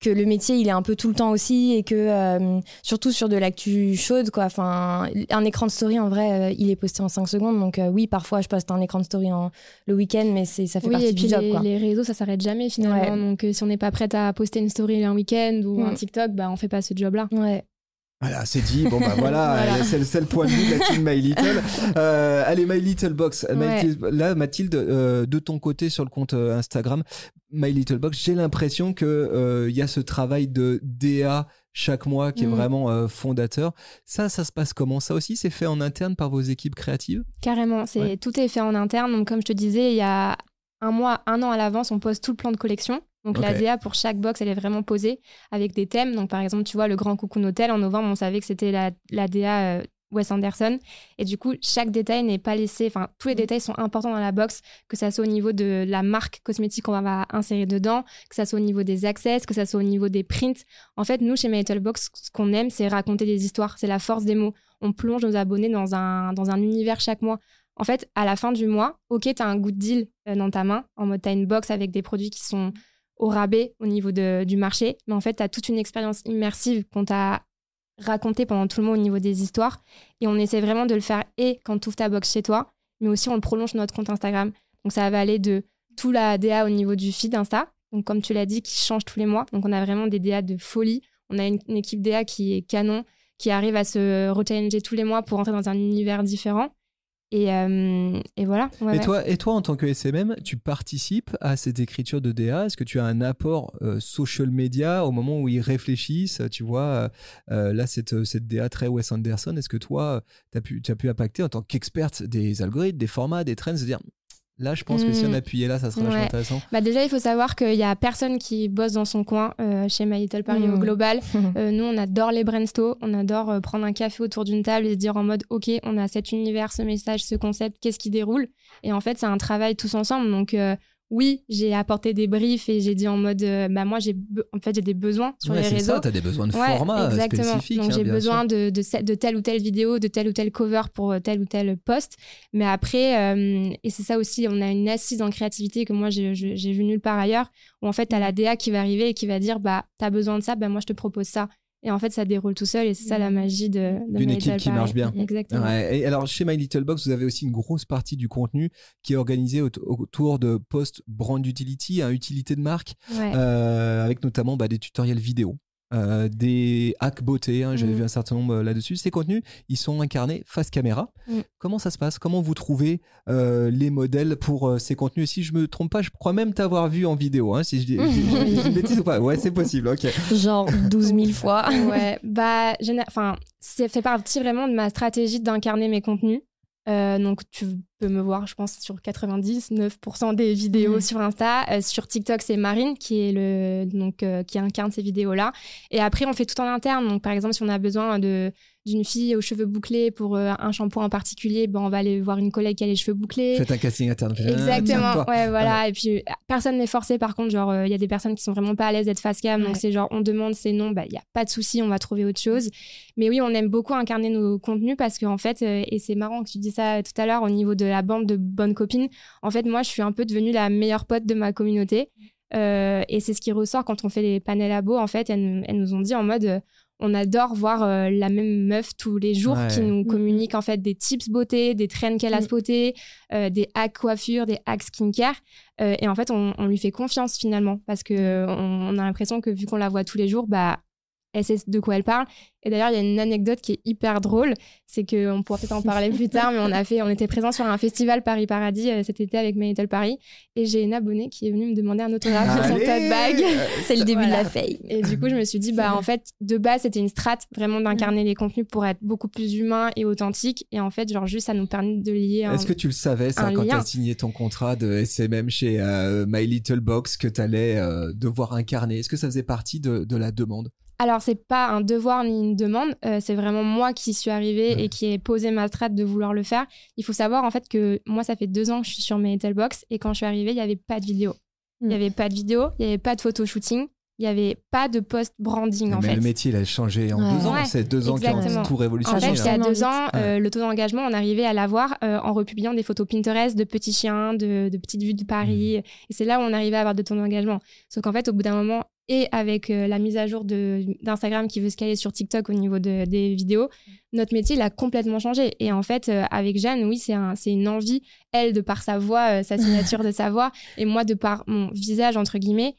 que le métier il est un peu tout le temps aussi et que euh, surtout sur de l'actu chaude quoi. Enfin un écran de story en vrai il est posté en 5 secondes donc oui parfois je poste un écran de story en, le week-end mais c'est ça fait Oui, partie et puis du job les, quoi. les réseaux, ça s'arrête jamais finalement. Ouais. Donc, si on n'est pas prête à poster une story un week-end ou un Mm. TikTok, bah, on fait pas ce job-là. Ouais. Voilà, c'est dit. Bon, bah voilà, Voilà. c'est le- point de vue de la team My Little. Euh, allez, My Little Box. My Ouais. Little- là, Mathilde, euh, de ton côté sur le compte euh, Instagram, My Little Box, j'ai l'impression que il y a ce travail de DA chaque mois qui est Mhm. vraiment fondateur. Ça, ça se passe comment? Ça aussi, c'est fait en interne par vos équipes créatives? Carrément, c'est Ouais. tout est fait en interne. Donc, comme je te disais, il y a un mois, un an à l'avance, on pose tout le plan de collection. Donc, la. DA pour chaque box, elle est vraiment posée avec des thèmes. Donc, par exemple, tu vois, le Grand Cocoon Hotel, en novembre, on savait que c'était la, la DA euh, Wes Anderson. Et du coup, chaque détail n'est pas laissé. Enfin, tous les détails sont importants dans la box, que ça soit au niveau de la marque cosmétique qu'on va insérer dedans, que ça soit au niveau des access, que ça soit au niveau des prints. En fait, nous, chez My Little Box, ce qu'on aime, c'est raconter des histoires. C'est la force des mots. On plonge nos abonnés dans un, dans un univers chaque mois. En fait, à la fin du mois, ok, tu as un good deal euh, dans ta main, en mode tu as une box avec des produits qui sont au rabais au niveau de- du marché, mais en fait, tu as toute une expérience immersive qu'on t'a racontée pendant tout le mois au niveau des histoires. Et on essaie vraiment de le faire et quand tu ouvres ta box chez toi, mais aussi on le prolonge sur notre compte Instagram. Donc ça va aller de tout la DA au niveau du feed Insta, donc comme tu l'as dit, qui change tous les mois. Donc on a vraiment des DA de folie. On a une, équipe DA qui est canon, qui arrive à se rechallenger tous les mois pour entrer dans un univers différent. Et, euh, et voilà. Ouais, et, ouais. toi, et toi, en tant que SMM, tu participes à cette écriture de DA Est-ce que tu as un apport euh, social media au moment où ils réfléchissent Tu vois, euh, là, cette, cette DA très Wes Anderson, est-ce que toi, tu as pu, as pu impacter en tant qu'experte des algorithmes, des formats, des trends, se dire là, je pense que si on Mm. appuyait là, ça serait Ouais. intéressant Bah déjà, il faut savoir qu'il y a personne qui bosse dans son coin euh, chez My Little Paris au global. Euh, nous, on adore les brainstorms, on adore euh, prendre un café autour d'une table et se dire en mode, OK, on a cet univers, ce message, ce concept, qu'est-ce qui déroule? Et en fait, c'est un travail tous ensemble. Donc, euh, oui, j'ai apporté des briefs et j'ai dit en mode, euh, bah moi, j'ai en fait, j'ai des besoins sur Ouais, les c'est réseaux. ça, tu as des besoins de Ouais, format exactement. spécifiques. Donc hein, j'ai besoin de, de, ce- de telle ou telle vidéo, de tel ou tel cover pour euh, tel ou tel post. Mais après, euh, et c'est ça aussi, on a une assise en créativité que moi j'ai vu nulle part ailleurs, où en fait t'as la DA qui va arriver et qui va dire bah t'as besoin de ça, bah moi je te propose ça. Et en fait ça déroule tout seul et c'est ça la magie de, de D'une My équipe Little qui Paris. marche bien. Exactement. Ouais, et alors chez My Little Box, vous avez aussi une grosse partie du contenu qui est organisée aut- autour de post brand utility, hein, utilité de marque, Ouais. euh, avec notamment bah, des tutoriels vidéo. Euh, des hacks beauté, hein, j'avais Mhm. vu un certain nombre euh, là-dessus. Ces contenus, ils sont incarnés face caméra. Mhm. Comment ça se passe? Comment vous trouvez euh, les modèles pour euh, ces contenus? Si je me trompe pas, je crois même t'avoir vu en vidéo. Hein, si je dis une bêtise ou pas Ouais, c'est possible. Ok. Genre 12 000 fois. ouais, bah, enfin, ça fait partie vraiment de ma stratégie d'incarner mes contenus. Euh, donc, tu peux me voir, je pense, sur 99% des vidéos Mhm. sur Insta. Euh, sur TikTok, c'est Marine qui est le donc euh, qui incarne ces vidéos-là. Et après, on fait tout en interne. Donc, par exemple, si on a besoin de d'une fille aux cheveux bouclés pour euh, un shampoing en particulier, ben, on va aller voir une collègue qui a les cheveux bouclés. Faites un casting interne. Exactement, ouais, voilà. Et puis, personne n'est forcé, par contre. Genre, euh, il y a des personnes qui sont vraiment pas à l'aise d'être face cam. Donc, c'est genre, on demande, c'est non, bah, il y a pas de souci, on va trouver autre chose. Mais oui, on aime beaucoup incarner nos contenus parce qu'en fait, euh, et c'est marrant que tu dis ça tout à l'heure au niveau de la bande de bonnes copines. En fait, moi, je suis un peu devenue la meilleure pote de ma communauté. Euh, et c'est ce qui ressort quand on fait les panels labo. En fait, elles, elles nous ont dit en mode, euh, on adore voir euh, la même meuf tous les jours Ouais. qui nous Mhm. communique en fait des tips beauté, des trends qu'elle a Mhm. spotés, euh, des hacks coiffure, des hacks skincare. Euh, et en fait, on, on lui fait confiance finalement parce que euh, on, on a l'impression que vu qu'on la voit tous les jours, bah elle sait de quoi elle parle. Et d'ailleurs, il y a une anecdote qui est hyper drôle, c'est que on pourra peut-être en parler plus tard, mais on a fait, on était présent sur un festival Paris Paradis euh, cet été avec My Little Paris, et j'ai une abonnée qui est venue me demander un autographe sur son tote bag. C'est le début Voilà. de la fame. Et du coup, je me suis dit, bah, en fait, de base, c'était une strate vraiment d'incarner les contenus pour être beaucoup plus humain et authentique. Et en fait, genre, juste, ça nous permet de lier un... Est-ce que tu le savais, ça, quand tu lien. as signé ton contrat de SMM chez euh, My Little Box, que tu allais devoir incarner? Est-ce que ça faisait partie de, de la demande? Alors, c'est pas un devoir ni une demande. euh, c'est vraiment moi qui suis arrivée Ouais. et qui ai posé ma strate de vouloir le faire. Il faut savoir, en fait, que moi, ça fait deux ans que je suis sur mes Box. Et quand je suis arrivée, il n'y avait pas de vidéo. Il n'y Mm. avait pas de vidéo, il n'y avait pas de photo shooting, il n'y avait pas de post branding, en Mais fait. le métier, il a changé en Ouais. deux ans. Ouais, c'est deux ans qui ont tout En révolutionné. fait, change il y a deux ans, euh, le taux d'engagement, on arrivait à l'avoir euh, en republiant des photos Pinterest de petits chiens, de, de petites vues de Paris. Mmh. Et c'est là où on arrivait à avoir de taux d'engagement. Sauf qu'en fait, au bout d'un moment, et avec euh, la mise à jour d'Instagram qui veut se caler sur TikTok au niveau de- des vidéos, notre métier, il a complètement changé. Et en fait, euh, avec Jeanne, oui, c'est un, c'est une envie, elle, de par sa voix, euh, sa signature de sa voix, et moi, de par mon visage, entre guillemets,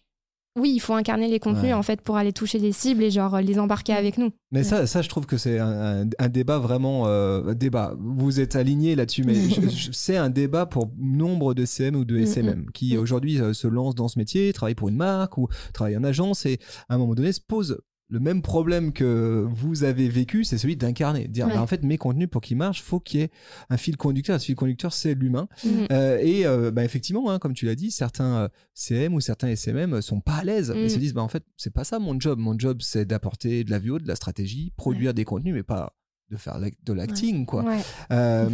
oui, il faut incarner les contenus, Ouais. en fait, pour aller toucher des cibles et genre les embarquer avec nous. Mais ça, ça, je trouve que c'est un, un- un débat vraiment euh, débat. Vous êtes alignés là-dessus, mais c'est un débat pour nombre de CM ou de Mm, SMM qui mm. aujourd'hui euh, se lancent dans ce métier, travaillent pour une marque ou travaillent en agence et à un moment donné se posent le même problème que vous avez vécu, c'est celui d'incarner, dire Ouais. bah, en fait mes contenus pour qu'ils marchent, faut qu'il y ait un fil conducteur. Ce fil conducteur, c'est l'humain. Mhm. Euh, et euh, bah, effectivement, hein, comme tu l'as dit, certains euh, CM ou certains SMM sont pas à l'aise. Ils Mm. se disent, bah, en fait, c'est pas ça mon job. Mon job, c'est d'apporter de la VO, de la stratégie, produire des contenus, mais pas de faire de l'acting, quoi. Ouais. Euh,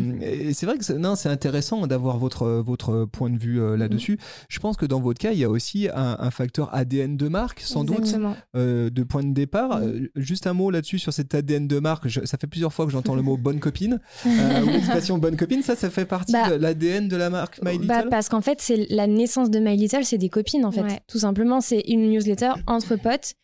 c'est vrai que c'est- non, c'est intéressant d'avoir votre votre point de vue euh, là-dessus. Je pense que dans votre cas, il y a aussi un, un facteur ADN de marque, sans doute, euh, de point de départ. Euh, juste un mot là-dessus sur cet ADN de marque. Je- ça fait plusieurs fois que j'entends le mot bonne copine ou l'expression bonne copine. Ça, ça fait partie Bah, de l'ADN de la marque My Little. Bah, parce qu'en fait, c'est la naissance de My Little, c'est des copines, en fait. Ouais. Tout simplement, c'est une newsletter entre potes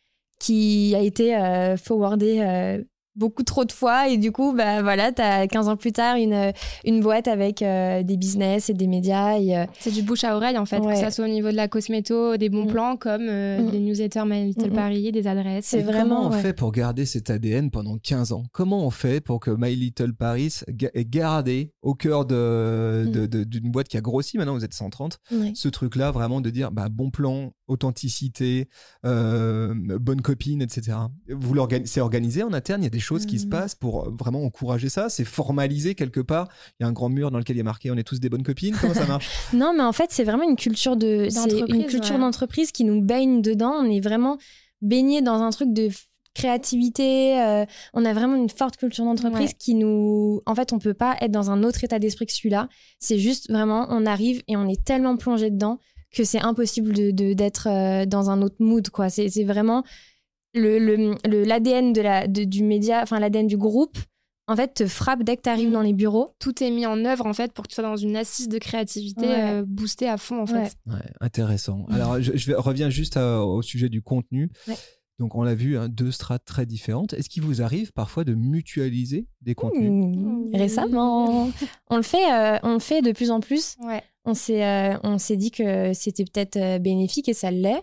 qui a été forwardée beaucoup trop de fois. Et du coup, bah voilà, t'as 15 ans plus tard une, une boîte avec euh, des business et des médias. Et, euh, C'est du bouche à oreille en fait, Ouais. que ça soit au niveau de la cosméto, des bons Mm. plans comme euh, Mm. des newsletters My Little. Paris, des adresses. C'est vraiment, Comment on ouais. fait pour garder cet ADN pendant 15 ans? Comment on fait pour que My Little Paris ait gardé au cœur de- Mm. de- de- d'une boîte qui a grossi, maintenant vous êtes 130, ouais. ce truc-là vraiment de dire bah, bon plan, authenticité, euh, bonne copine, etc. Vous l'organi- c'est organisé en interne, il y a des choses qui se Mm. passent pour euh, vraiment encourager ça, c'est formalisé quelque part, il y a un grand mur dans lequel il y a marqué on est tous des bonnes copines, comment ça marche? Non, mais en fait, c'est vraiment une culture de, une culture ouais. d'entreprise qui nous baigne dedans. On est vraiment baigné dans un truc de créativité. euh, on a vraiment une forte culture d'entreprise Ouais. qui nous, en fait, on peut pas être dans un autre état d'esprit que celui-là. C'est juste vraiment, on arrive et on est tellement plongé dedans que c'est impossible de de- d'être euh, dans un autre mood, quoi. C'est c'est vraiment le le- le- l'ADN de la de- du média, enfin l'ADN du groupe. En fait, te frappe dès que tu arrives dans les bureaux. Tout est mis en œuvre en fait pour que tu sois dans une assise de créativité Ouais. euh, boostée à fond en Ouais. fait. Ouais, intéressant. Alors, je, reviens juste à- au sujet du contenu. Ouais. Donc, on l'a vu, hein, deux strates très différentes. Est-ce qu'il vous arrive parfois de mutualiser des contenus Mmh, Récemment, on le fait, euh, on le fait de plus en plus. Ouais. On s'est, euh, on s'est dit que c'était peut-être euh, bénéfique et ça l'est.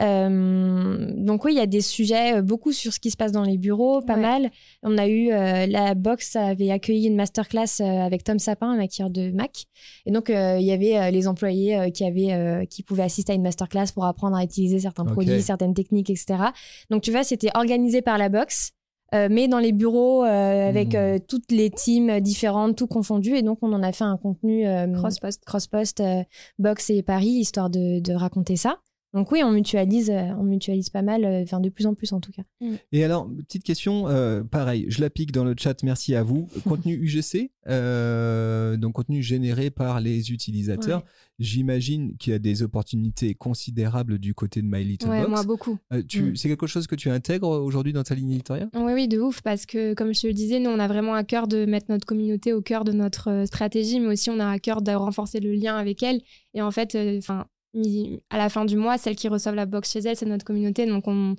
Euh, donc oui, il y a des sujets beaucoup sur ce qui se passe dans les bureaux, pas Ouais. mal. On a eu euh, la box avait accueilli une masterclass avec Tom Sapin, un maquilleur de Mac. Et donc euh, il y avait euh, les employés euh, qui avaient, euh, qui pouvaient assister à une masterclass pour apprendre à utiliser certains produits, certaines techniques, etc. Donc tu vois, c'était organisé par la box. Euh, mais dans les bureaux euh, avec Mhm. euh, toutes les teams différentes, tout confondu, et donc on en a fait un contenu euh, Cross-post. cross-post, euh, box et Paris, histoire de, de raconter ça. Donc oui, on mutualise, euh, on mutualise pas mal, euh, enfin de plus en plus en tout cas. Et alors, petite question, euh, pareil, je la pique dans le chat, merci à vous. Contenu UGC, euh, donc contenu généré par les utilisateurs. Ouais. J'imagine qu'il y a des opportunités considérables du côté de My Little Ouais, Box. moi beaucoup. Euh, tu, Mm. C'est quelque chose que tu intègres aujourd'hui dans ta ligne éditoriale? Oui, oui, de ouf, parce que comme je te le disais, nous, on a vraiment à cœur de mettre notre communauté au cœur de notre stratégie, mais aussi on a à cœur de renforcer le lien avec elle. Et en fait, euh, enfin, à la fin du mois, celles qui reçoivent la box chez elles, c'est notre communauté, donc on,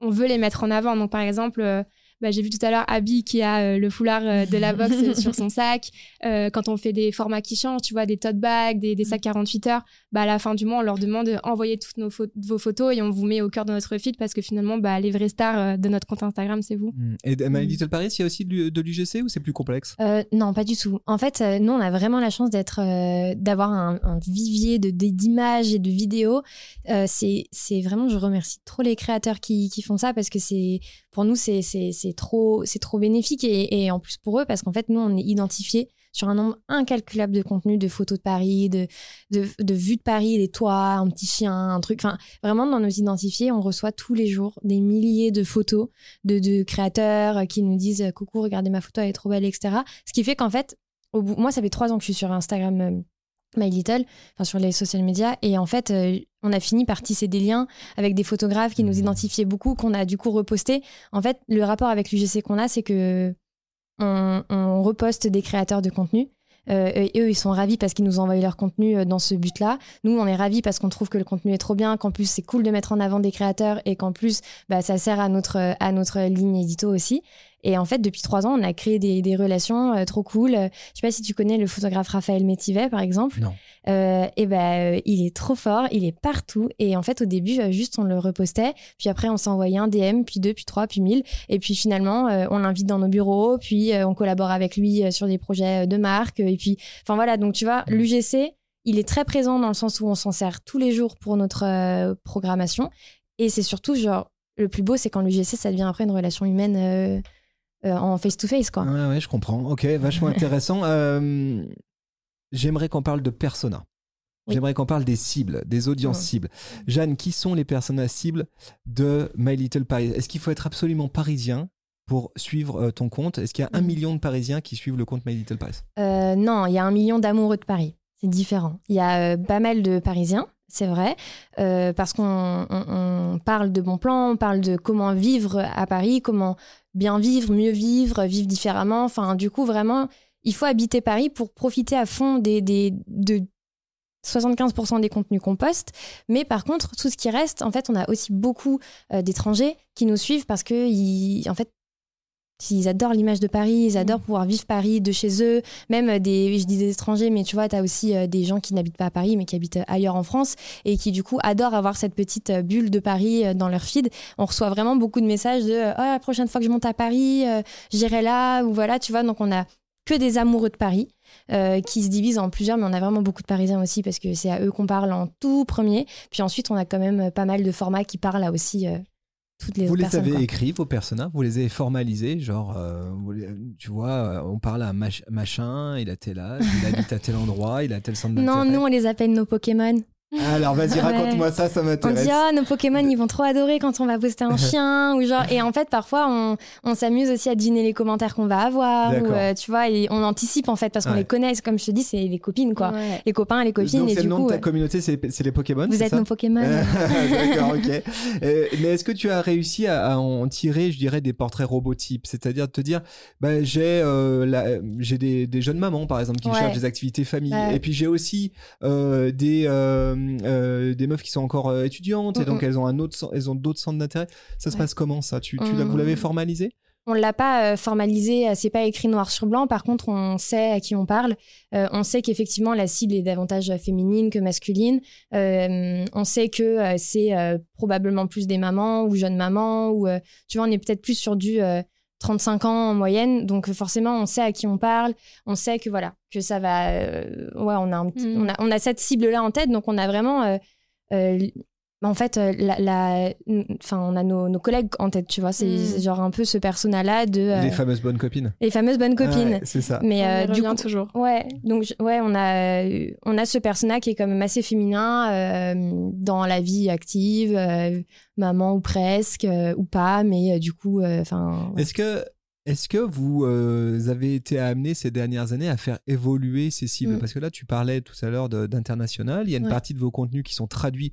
on veut les mettre en avant. Donc par exemple, euh, bah, j'ai vu tout à l'heure Abby qui a euh, le foulard euh, de la box sur son sac. Euh, quand on fait des formats qui changent, tu vois, des tote bags, des, des sacs 48 heures, bah, à la fin du mois, on leur demande d'envoyer toutes nos vos photos et on vous met au cœur de notre feed parce que finalement, bah, les vraies stars de notre compte Instagram, c'est vous. Mm. Et My Mm. Little Paris, il y a aussi de l'UGC ou c'est plus complexe? Euh, non, pas du tout. En fait, euh, nous, on a vraiment la chance d'être, euh, d'avoir un, un vivier de de- d'images et de vidéos. Euh, c'est, c'est vraiment, je remercie trop les créateurs qui, qui font ça parce que c'est, pour nous, c'est, c'est, trop, c'est trop bénéfique et, en plus pour eux parce qu'en fait, nous, on est identifiés sur un nombre incalculable de contenus, de photos de Paris, de, de, de vues de Paris, des toits, un petit chien, un truc. Enfin, vraiment, dans nos identifiés, on reçoit tous les jours des milliers de photos de, de créateurs qui nous disent coucou, regardez ma photo, elle est trop belle, etc. Ce qui fait qu'en fait, au bout, moi, ça fait trois ans que je suis sur Instagram. My Little, enfin sur les social media, et en fait, euh, on a fini par tisser des liens avec des photographes qui nous identifiaient beaucoup, qu'on a du coup reposté. En fait, le rapport avec l'UGC qu'on a, c'est que on, on reposte des créateurs de contenu. Euh, et eux, ils sont ravis parce qu'ils nous envoient leur contenu euh, dans ce but-là. Nous, on est ravis parce qu'on trouve que le contenu est trop bien, qu'en plus c'est cool de mettre en avant des créateurs et qu'en plus, bah, ça sert à notre à notre ligne édito aussi. Et en fait, depuis trois ans, on a créé des, des relations euh, trop cool. Euh, Je sais pas si tu connais le photographe Raphaël Métivet, par exemple. Non. Euh, et ben, il est trop fort, il est partout. Et en fait, au début, juste on le repostait, puis après on s'envoyait un DM, puis deux, puis trois, puis mille. Et puis finalement, euh, on l'invite dans nos bureaux, puis on collabore avec lui sur des projets de marque. Et puis, enfin voilà. Donc tu vois, l'UGC, il est très présent dans le sens où on s'en sert tous les jours pour notre programmation. Et c'est surtout genre le plus beau, c'est quand l'UGC ça devient après une relation humaine. Euh, en face to face quoi. Ouais, ouais, je comprends. Ok, vachement intéressant. Euh, J'aimerais qu'on parle de persona. Oui. J'aimerais qu'on parle des cibles, des audiences Ouais. cibles. Jeanne, qui sont les personas cibles de My Little Paris? Est-ce qu'il faut être absolument parisien pour suivre euh, ton compte? Est-ce qu'il y a un Mhm. million de Parisiens qui suivent le compte My Little Paris? Euh, non, il y a un million d'amoureux de Paris. C'est différent. Il y a euh, pas mal de Parisiens, c'est vrai, euh, parce qu'on on- on parle de bons plans, on parle de comment vivre à Paris, comment bien vivre, mieux vivre, vivre différemment. Enfin, du coup, vraiment, il faut habiter Paris pour profiter à fond des, des, de 75% des contenus qu'on poste. Mais par contre, tout ce qui reste, en fait, on a aussi beaucoup euh, d'étrangers qui nous suivent parce que, ils, en fait, ils adorent l'image de Paris, ils adorent pouvoir vivre Paris de chez eux, même des, je dis des étrangers, mais tu vois, tu as aussi euh, des gens qui n'habitent pas à Paris, mais qui habitent ailleurs en France et qui, du coup, adorent avoir cette petite euh, bulle de Paris euh, dans leur feed. On reçoit vraiment beaucoup de messages de Ah, la prochaine fois que je monte à Paris, j'irai là, ou voilà, tu vois. Donc, on a que des amoureux de Paris euh, qui se divisent en plusieurs, mais on a vraiment beaucoup de Parisiens aussi parce que c'est à eux qu'on parle en tout premier. Puis ensuite, on a quand même pas mal de formats qui parlent à aussi euh, toutes les Vous les avez quoi. écrits, vos personas Vous les avez formalisés Genre, euh, les- tu vois, euh, on parle à mach- machin, il a tel âge, il habite à tel endroit, il a tel centre Non, d'intérêt. nous, on les appelle nos Pokémon. Alors vas-y, Ouais. raconte-moi ça, ça On m'intéresse. dit oh nos Pokémon ils vont trop adorer quand on va poster un chien ou genre et en fait parfois on, on s'amuse aussi à deviner les commentaires qu'on va avoir ou euh, tu vois et on anticipe en fait parce qu'on Ouais. les connaît comme je te dis c'est les copines quoi Ouais. les copains les copines Donc et c'est le du nom coup de ta communauté, c'est les Pokémon vous c'est êtes ça nos Pokémon D'accord, ok. Euh, mais est-ce que tu as réussi à, à en tirer, je dirais, des portraits robotypes? C'est-à-dire de te dire, bah, j'ai euh, des, des jeunes mamans, par exemple, qui Ouais. cherchent des activités famille. Ouais. Et puis j'ai aussi euh, des, des meufs qui sont encore euh, étudiantes, et donc Mhm. elles ont, un autre, elles ont d'autres centres d'intérêt. Ça se passe comment, ça? Tu, tu. Vous l'avez formalisé? On l'a pas euh, formalisé, euh, c'est pas écrit noir sur blanc. Par contre, on sait à qui on parle. Euh, on sait qu'effectivement la cible est davantage euh, féminine que masculine. Euh, on sait que euh, c'est euh, probablement plus des mamans ou jeunes mamans ou euh, tu vois, on est peut-être plus sur du euh, 35 ans en moyenne. Donc forcément, on sait à qui on parle. On sait que voilà que ça va. euh, ouais, on a un petit- Mm. on a on a cette cible là en tête. Donc on a vraiment euh, euh, en fait, euh, la, la- enfin, on a nos, nos collègues en tête, tu vois. C'est Mm. genre un peu ce persona-là de euh, Les fameuses bonnes copines. les fameuses bonnes copines. Ouais, c'est ça. Mais On euh, du coup, toujours. ouais, donc ouais, on a on a ce persona qui est quand même assez féminin euh, dans la vie active, euh, maman ou presque euh, ou pas, mais euh, du coup, enfin. Est-ce que, est-ce que vous euh, avez été amené ces dernières années à faire évoluer ces cibles? Mm. Parce que là, tu parlais tout à l'heure d'international. Il y a une Ouais. partie de vos contenus qui sont traduits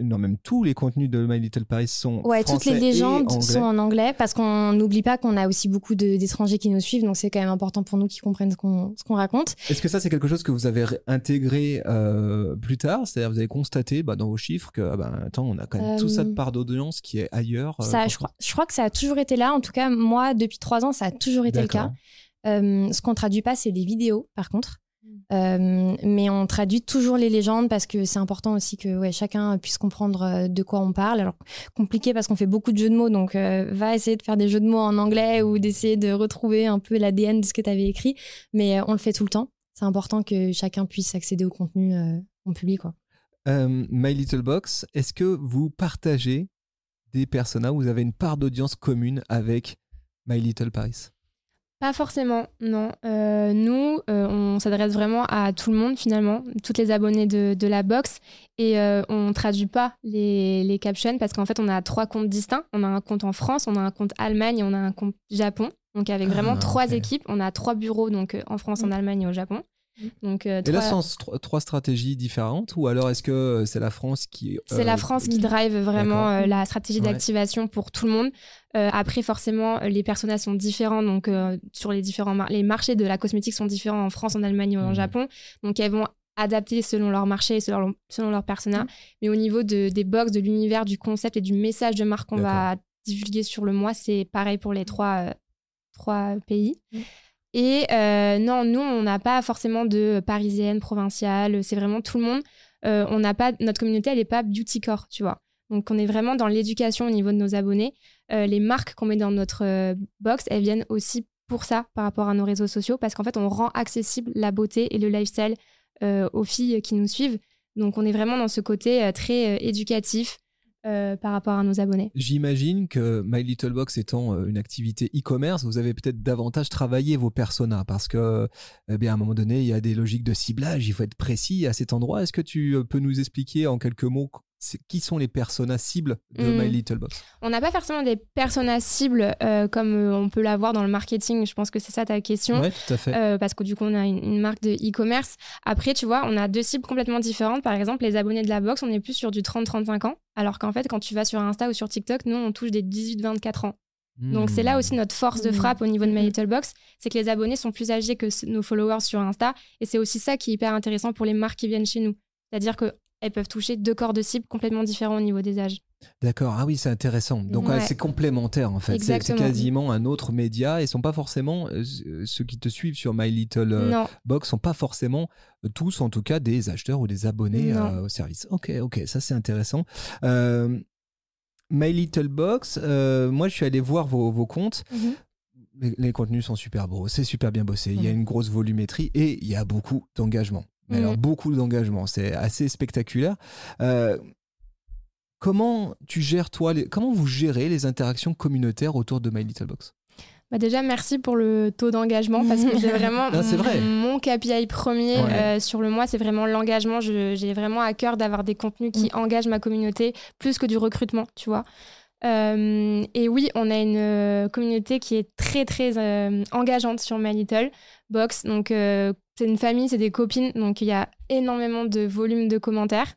non, même tous les contenus de My Little Paris sont Ouais, toutes les français légendes sont en anglais parce qu'on n'oublie pas qu'on a aussi beaucoup d'étrangers qui nous suivent, donc c'est quand même important pour nous qu'ils comprennent ce qu'on qu'on raconte. Est-ce que ça, c'est quelque chose que vous avez ré- intégré euh, plus tard? C'est-à-dire, vous avez constaté bah, dans vos chiffres que, ah ben, attends, on a quand même tout ça de Euh, part d'audience qui est ailleurs. euh, Ça, je, crois, je crois que ça a toujours été là. En tout cas, moi, depuis trois ans, ça a toujours été le cas. Euh, ce qu'on traduit pas, c'est les vidéos, par contre. Euh, mais on traduit toujours les légendes parce que c'est important aussi que chacun puisse comprendre euh, de quoi on parle. Alors, compliqué parce qu'on fait beaucoup de jeux de mots, donc euh, va essayer de faire des jeux de mots en anglais ou d'essayer de retrouver un peu l'ADN de ce que tu avais écrit. Mais on le fait tout le temps. C'est important que chacun puisse accéder au contenu. Quoi. Euh, My Little Box, est-ce que vous partagez des personas où vous avez une part d'audience commune avec My Little Paris? Pas forcément, non. Euh, nous, euh, on s'adresse vraiment à tout le monde finalement, toutes les abonnés de, de la box, et euh, on traduit pas les, les captions parce qu'en fait, on a trois comptes distincts. On a un compte en France, on a un compte Allemagne et on a un compte Japon. Donc avec vraiment Ah, trois ok. équipes, on a trois bureaux donc en France, en Mm. Allemagne et au Japon. Donc euh, Et là, trois- sont tro- trois stratégies différentes ou alors est-ce que euh, c'est la France qui. C'est euh, la France qui drive vraiment euh, la stratégie Ouais. d'activation pour tout le monde. Après, forcément, les personnages sont différents. Donc, sur les différents mar- les marchés de la cosmétique sont différents en France, en Allemagne et en Mhm. Japon. Donc, elles vont adapter selon leur marché et selon leur, selon leur persona. Mais au niveau de, des box, de l'univers, du concept et du message de marque qu'on va divulguer sur le mois, c'est pareil pour les trois, euh, trois pays. Et euh, non, nous, on n'a pas forcément de parisienne, provinciale. C'est vraiment tout le monde. Euh, on n'a pas notre communauté, elle n'est pas beauty core, tu vois. Donc, on est vraiment dans l'éducation au niveau de nos abonnés. Euh, les marques qu'on met dans notre euh, box, elles viennent aussi pour ça par rapport à nos réseaux sociaux, parce qu'en fait, on rend accessible la beauté et le lifestyle euh, aux filles qui nous suivent. Donc, on est vraiment dans ce côté euh, très éducatif euh, par rapport à nos abonnés. J'imagine que My Little Box étant euh, une activité e-commerce, vous avez peut-être davantage travaillé vos personas parce que, eh bien, à un moment donné, il y a des logiques de ciblage, il faut être précis à cet endroit. Est-ce que tu euh, peux nous expliquer en quelques mots qui sont les personas cibles de Mm. My Little Box? On n'a pas forcément des personas cibles euh, comme euh, on peut l'avoir dans le marketing. Je pense que c'est ça ta question. Oui, tout à fait. Euh, parce que du coup, on a une, une marque de e-commerce. Après, tu vois, on a deux cibles complètement différentes. Par exemple, les abonnés de la box, on est plus sur du 30-35 ans. Alors qu'en fait, quand tu vas sur Insta ou sur TikTok, nous, on touche des 18-24 ans. Donc, c'est là Hmm. aussi notre force de Mhm. frappe au niveau de My. Little Box. C'est que les abonnés sont plus âgés que nos followers sur Insta. Et c'est aussi ça qui est hyper intéressant pour les marques qui viennent chez nous. C'est-à-dire qu'elles peuvent toucher deux corps de cible complètement différents au niveau des âges. D'accord, ah oui, c'est intéressant. Donc Ouais. c'est complémentaire en fait. C'est- quasiment un autre média et sont pas forcément euh, ceux qui te suivent sur My Little euh, Box sont pas forcément euh, tous en tout cas des acheteurs ou des abonnés euh, au service. Ok, ok, ça c'est intéressant. Euh, My Little Box, euh, moi je suis allé voir vos, vos comptes. Mhm. Les, les contenus sont super beaux, c'est super bien bossé. Il y a Mhm. une grosse volumétrie et il y a beaucoup d'engagement. Mais. Alors beaucoup d'engagement, c'est assez spectaculaire. Euh, comment tu gères toi, les- comment vous gérez les interactions communautaires autour de My Little Box? Bah déjà, merci pour le taux d'engagement parce que c'est vraiment Non, c'est vrai. mon KPI premier Ouais. euh, sur le mois, c'est vraiment l'engagement. Je- J'ai vraiment à cœur d'avoir des contenus qui engagent ma communauté plus que du recrutement, tu vois. Euh, et oui, on a une communauté qui est très très euh, engageante sur My Little Box. Donc euh, c'est une famille, c'est des copines, donc il y a énormément de volume de commentaires.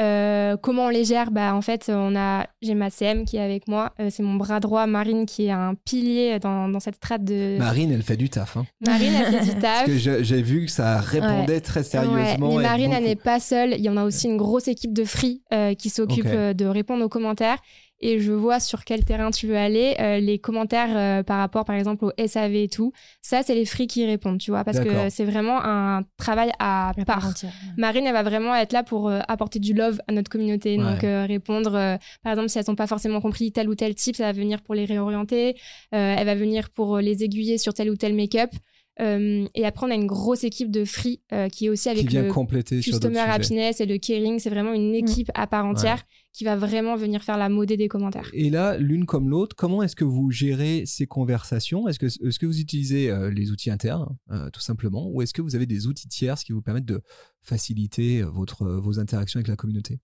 Euh, comment on les gère? Bah, En fait, on a, j'ai ma CM qui est avec moi. Euh, c'est mon bras droit, Marine, qui est un pilier dans, dans cette strate de. Marine, elle fait du taf. Hein. Marine, elle fait du Parce taf. que je- j'ai vu que ça répondait très sérieusement. Ouais, mais Marine, elle n'est pas seule. Il y en a aussi une grosse équipe de free euh, qui s'occupe de répondre aux commentaires. Et je vois sur quel terrain tu veux aller. Euh, les commentaires euh, par rapport, par exemple, au SAV et tout, ça, c'est les free qui répondent, tu vois, parce que c'est vraiment un travail à part. Marine, elle va vraiment être là pour euh, apporter du love à notre communauté. Ouais. Donc, euh, répondre, euh, par exemple, si elles n'ont pas forcément compris tel ou tel type, ça va venir pour les réorienter. Euh, elle va venir pour les aiguiller sur tel ou tel make-up. Euh, et après, on a une grosse équipe de free euh, qui est aussi qui avec vient le compléter sur d'autres customer sujets. happiness et le caring. C'est vraiment une équipe à part entière qui va vraiment venir faire la modée des commentaires. Et là, l'une comme l'autre, comment est-ce que vous gérez ces conversations? Est-ce que, est que vous utilisez euh, les outils internes, tout simplement, ou est-ce que vous avez des outils tiers qui vous permettent de faciliter votre, vos interactions avec la communauté?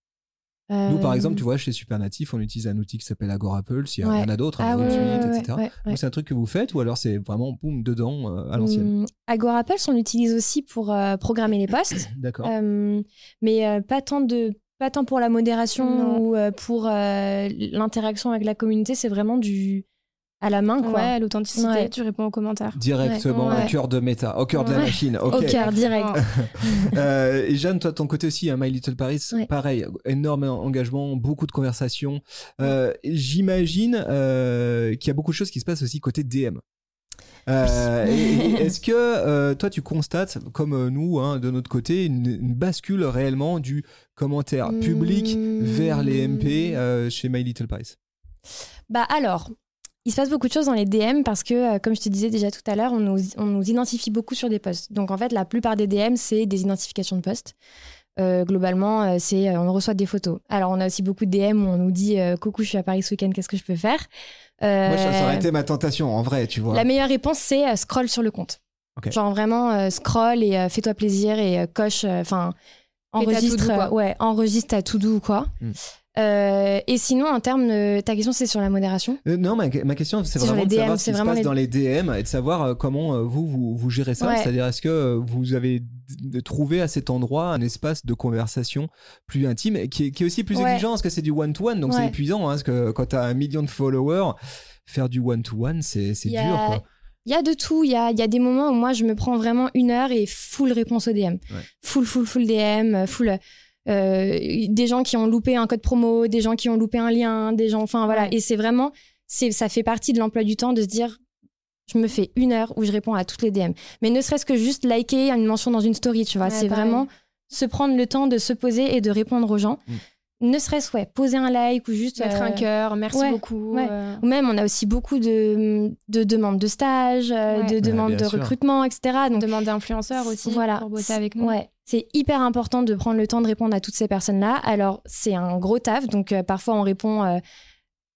Nous, par Euh, exemple, tu vois, chez Supernatif, on utilise un outil qui s'appelle Agorapulse. Il y, a- Ouais. il y en a d'autres, Ah hein, ouais, etc. ouais, C'est un truc que vous faites, ou alors c'est vraiment boum dedans euh, à l'ancienne Agorapulse, on l'utilise aussi pour euh, programmer les posts. D'accord. Euh, mais euh, pas tant de pas tant pour la modération Non. ou euh, pour euh, l'interaction avec la communauté, c'est vraiment du à la main quoi. Ouais, l'authenticité, Ouais. tu réponds aux commentaires. Directement Ouais. au cœur de méta, au cœur de la machine. Au cœur direct. Euh, et Jeanne, toi, ton côté aussi, hein, My Little Paris, Ouais. pareil, énorme engagement, beaucoup de conversations. Euh, J'imagine euh, qu'il y a beaucoup de choses qui se passent aussi côté DM. Euh, Est-ce que euh, toi tu constates, comme nous hein, de notre côté, une, une bascule réellement du commentaire public Hmm. vers les MP euh, chez My Little Paris? Bah alors, il se passe beaucoup de choses dans les DM parce que, euh, comme je te disais déjà tout à l'heure, on nous, on nous identifie beaucoup sur des posts. Donc en fait, la plupart des DM, c'est des identifications de posts. Euh, globalement, euh, c'est euh, on reçoit des photos. Alors on a aussi beaucoup de DM où on nous dit euh, coucou, je suis à Paris ce week-end, qu'est-ce que je peux faire Euh, Moi, ça, aurait été ma tentation, en vrai, tu vois. La meilleure réponse, c'est euh, scroll sur le compte. Genre vraiment euh, scroll et euh, fais-toi plaisir et euh, coche, enfin enregistre, euh, ouais, enregistre ta to do ou quoi. Hmm. Euh, et sinon, en termes de ta question, c'est sur la modération? Euh, non, ma, ma question, c'est vraiment de savoir ce qui se passe les- dans les DM et de savoir euh, comment vous, vous, vous gérez ça. Ouais. C'est-à-dire, est-ce que vous avez trouvé à cet endroit un espace de conversation plus intime et qui est, qui est aussi plus Ouais. exigeant parce que c'est du one-to-one, donc c'est épuisant. hein, parce que quand tu as un million de followers, faire du one-to-one, c'est a- dur. Quoi. Il y a de tout. Il y a, il y a des moments où moi, je me prends vraiment une heure et full réponse au DM. Full, full, full DM, full. Euh, des gens qui ont loupé un code promo, des gens qui ont loupé un lien, des gens. Enfin, voilà. Ouais. Et c'est vraiment. c'est Ça fait partie de l'emploi du temps de se dire. Je me fais une heure où je réponds à toutes les DM. Mais ne serait-ce que juste liker une mention dans une story, tu vois. Ouais, c'est pareil. vraiment se prendre le temps de se poser et de répondre aux gens. Ne serait-ce, ouais, poser un like ou juste. Mettre euh, un cœur, merci ouais, beaucoup. ouais. euh, ou même, on a aussi beaucoup de, de demandes de stage, euh, Ouais. de demandes de sûr. recrutement, etc. Donc, demande d'influenceurs aussi Voilà. pour bosser avec nous. ouais, c'est hyper important de prendre le temps de répondre à toutes ces personnes-là. Alors, c'est un gros taf. Donc, euh, parfois, on répond euh,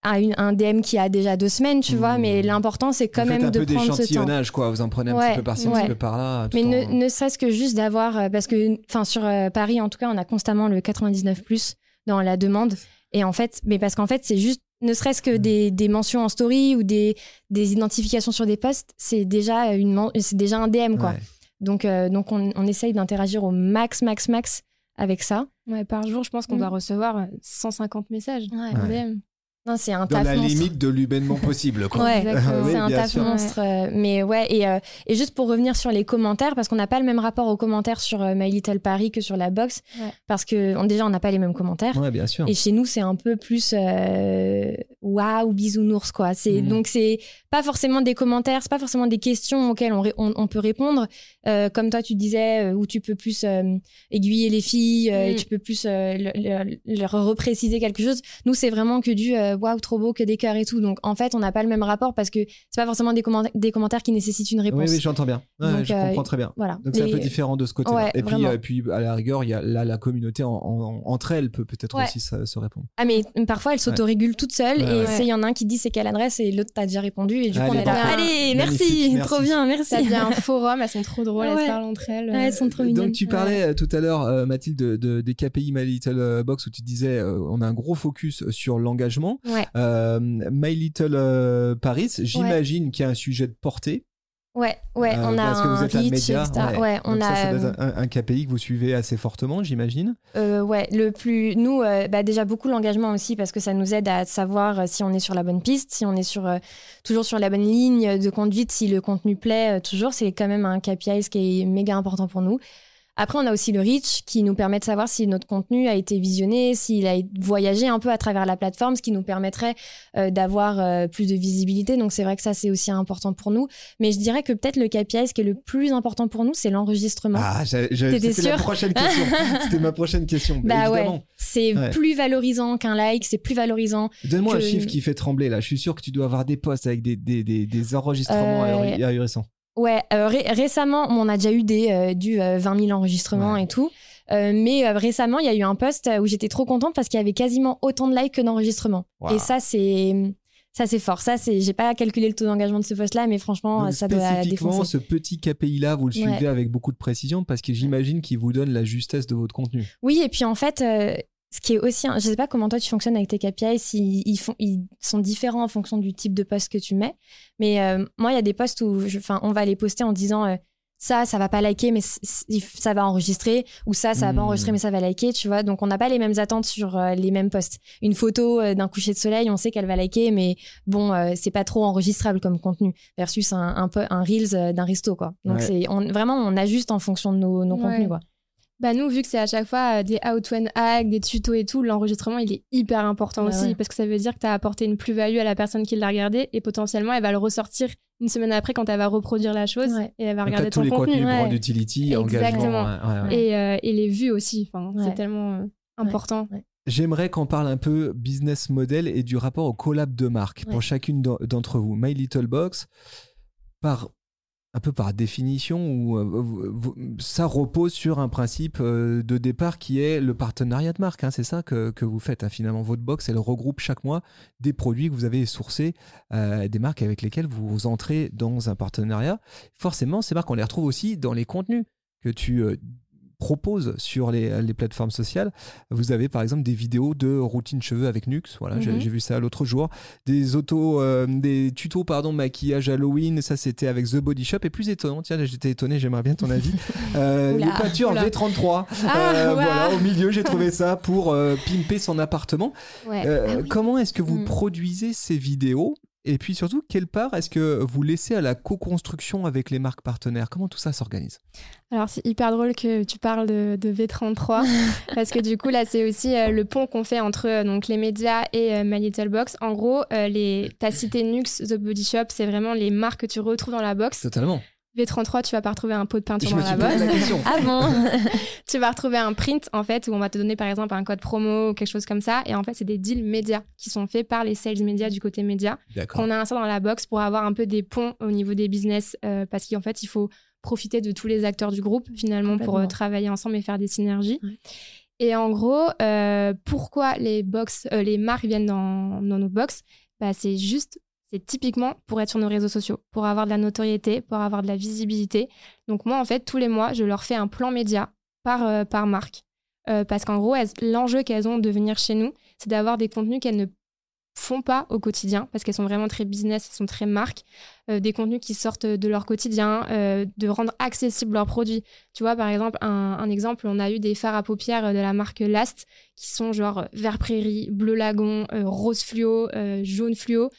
à une- un DM qui a déjà deux semaines, tu Mmh. vois. Mais l'important, c'est quand vous même un de peu prendre ce temps. d'échantillonnage, quoi. Vous en prenez un Ouais, petit peu par-ci, un petit peu par-là. Mais en- ne, ne serait-ce que juste d'avoir, euh, parce que, enfin, sur euh, Paris, en tout cas, on a constamment le 99+ dans la demande. Et en fait, mais parce qu'en fait, c'est juste, ne serait-ce Mmh. que des, des mentions en story ou des, des identifications sur des posts, c'est déjà une, men- c'est déjà un DM, quoi. Ouais. Donc, euh, donc on, on essaye d'interagir au max, max, max avec ça. Ouais, par jour, je pense qu'on Mm. doit recevoir euh, 150 messages. Ouais. en DM. Non, c'est un Dans taf la monstre. limite de l'humainement possible, quoi. Ouais, Exactement. Oui, c'est un taf sûr. monstre. euh, mais ouais, et, euh, et juste pour revenir sur les commentaires, parce qu'on n'a pas le même rapport aux commentaires sur euh, My Little Paris que sur la box, Ouais. parce que on- déjà, on n'a pas les mêmes commentaires. Ouais, bien sûr. Et chez nous, c'est un peu plus waouh, bisounours, quoi. C'est, Mhm. Donc, c'est pas forcément des commentaires, c'est pas forcément des questions auxquelles on, ré- on, on peut répondre. Euh, comme toi, tu disais, euh, où tu peux plus euh, aiguiller les filles, euh, et Mhm. tu peux plus euh, le- le- leur repréciser quelque chose. Nous, c'est vraiment que du euh, waouh, trop beau, que des cœurs et tout. Donc, en fait, on n'a pas le même rapport parce que c'est pas forcément des, commenta- des commentaires qui nécessitent une Oui, réponse. oui, j'entends bien. Ouais, Donc, je euh, comprends très bien. Voilà. Donc c'est un peu différent de ce côté-là. Ouais, et puis, euh, puis à la rigueur, il y a là la communauté en- en- entre elles peut peut-être Ouais. aussi se, se répondre. Ah, mais parfois, elles s'autorégulent toutes seules Ouais, et il y en a un qui dit c'est quelle adresse et l'autre t'a déjà répondu et du coup, Allez, on est là. Allez, merci, merci. trop bien, merci. Ça devient un forum, elles sont trop drôles, elles parlent entre elles. Elles sont trop mignonnes. Donc tu parlais tout à l'heure, Mathilde, de, de- des KPI My Little Box où tu disais on a un gros focus sur l'engagement. Ouais. Euh, My Little euh, Paris, j'imagine qu'il y a un sujet de portée. Ouais, ouais, euh, on a parce que vous un média. Ouais, on Donc ça, ça a, un, un KPI que vous suivez assez fortement, j'imagine. euh, ouais, le plus, nous, euh, bah déjà beaucoup l'engagement aussi parce que ça nous aide à savoir si on est sur la bonne piste, si on est sur toujours sur la bonne ligne de conduite, si le contenu plaît toujours. C'est quand même un KPI ce qui est méga important pour nous. Après, on a aussi le reach qui nous permet de savoir si notre contenu a été visionné, s'il a voyagé un peu à travers la plateforme, ce qui nous permettrait euh, d'avoir euh, plus de visibilité. Donc, c'est vrai que ça, c'est aussi important pour nous. Mais je dirais que peut-être le KPI, ce qui est le plus important pour nous, c'est l'enregistrement. Ah, c'était la prochaine question. C'était ma prochaine question. Bah ouais, c'est Ouais. plus valorisant qu'un like, c'est plus valorisant. Donne-moi un chiffre qui fait trembler là. Je suis sûr que tu dois avoir des posts avec des, des, des, des enregistrements Euh, ahurissants. Ouais, euh, ré- récemment, on a déjà eu des euh, du euh, 20 000 enregistrements Ouais. et tout. Euh, mais récemment, il y a eu un post où j'étais trop contente parce qu'il y avait quasiment autant de likes que d'enregistrements. Wow. Et ça, c'est ça c'est fort. Ça, c'est j'ai pas calculé le taux d'engagement de ce post-là, mais franchement, Donc, ça doit défoncer. ce petit KPI là, vous le Ouais. suivez avec beaucoup de précision parce que j'imagine qu'il vous donne la justesse de votre contenu. Oui, et puis en fait, ce qui est aussi, je sais pas comment toi tu fonctionnes avec tes KPI, s'ils ils font, ils sont différents en fonction du type de post que tu mets. Mais euh, moi, il y a des posts où, je- enfin, on va les poster en disant, euh, ça, ça va pas liker, mais ça va enregistrer, ou ça, ça va pas Hmm. enregistrer, mais ça va liker, tu vois. Donc, on n'a pas les mêmes attentes sur euh, les mêmes posts. Une photo euh, d'un coucher de soleil, on sait qu'elle va liker, mais bon, euh, c'est pas trop enregistrable comme contenu, versus un, un, un Reels euh, d'un resto, quoi. Donc, Ouais. c'est on, vraiment, on ajuste en fonction de nos, nos Ouais. contenus, quoi. Bah nous, vu que c'est à chaque fois euh, des out one hack, des tutos et tout, l'enregistrement il est hyper important Bah aussi ouais. parce que ça veut dire que tu as apporté une plus-value à la personne qui l'a regardé et potentiellement elle va le ressortir une semaine après quand elle va reproduire la chose Ouais. et elle va Donc, regarder t'as tous ton les contenu. contenus, ouais. brand utility, Exactement. engagement. ouais, ouais, ouais. Et, euh, et les vues aussi, c'est tellement euh, important. J'aimerais qu'on parle un peu business model et du rapport au collab de marque Ouais. pour chacune d'en- d'entre vous. My Little Box, par un peu par définition, euh, ça repose sur un principe euh, de départ qui est le partenariat de marque. hein. c'est ça que, vous faites hein. finalement. Votre box, elle regroupe chaque mois des produits que vous avez sourcés, euh, des marques avec lesquelles vous entrez dans un partenariat. Forcément, ces marques, on les retrouve aussi dans les contenus que tu proposes sur les, les plateformes sociales. Vous avez par exemple des vidéos de routine cheveux avec Nux. Voilà, j'ai- Mhm. j'ai vu ça l'autre jour. Des autos, euh, des tutos pardon maquillage Halloween. Ça c'était avec The Body Shop. Et plus étonnant, tiens, j'étais étonné. J'aimerais bien ton avis. Euh, les peintures oula. V33. Ah, Euh, voilà, au milieu, j'ai trouvé ça pour euh, pimper son appartement. Ouais. Ah oui. Comment est-ce que vous Mm. produisez ces vidéos et puis surtout, quelle part est-ce que vous laissez à la co-construction avec les marques partenaires? Comment tout ça s'organise? Alors c'est hyper drôle que tu parles de, de V33 parce que du coup là c'est aussi euh, le pont qu'on fait entre euh, donc les médias et euh, My Little Box. En gros, euh, les t'as cité Nux, The Body Shop, c'est vraiment les marques que tu retrouves dans la box. Totalement. V33, tu vas pas retrouver un pot de peinture Je dans me la box. la question. Ah bon tu vas retrouver un print en fait où on va te donner par exemple un code promo ou quelque chose comme ça et en fait c'est des deals médias qui sont faits par les sales médias du côté média D'accord. qu'on a un ça dans la box pour avoir un peu des ponts au niveau des business euh, parce qu'en fait il faut profiter de tous les acteurs du groupe finalement pour euh, travailler ensemble et faire des synergies Ouais. et en gros euh, pourquoi les box euh, les marques viennent dans, dans nos box? Bah, c'est juste c'est typiquement pour être sur nos réseaux sociaux, pour avoir de la notoriété, pour avoir de la visibilité. Donc moi, en fait, tous les mois, je leur fais un plan média par, euh, par marque. Euh, parce qu'en gros, l'enjeu qu'elles ont de venir chez nous, c'est d'avoir des contenus qu'elles ne font pas au quotidien, parce qu'elles sont vraiment très business, elles sont très marques, euh, des contenus qui sortent de leur quotidien, euh, de rendre accessibles leurs produits. Tu vois, par exemple, un, un exemple, on a eu des fards à paupières de la marque Last, qui sont genre vert prairie, bleu lagon, euh, rose fluo, euh, jaune fluo.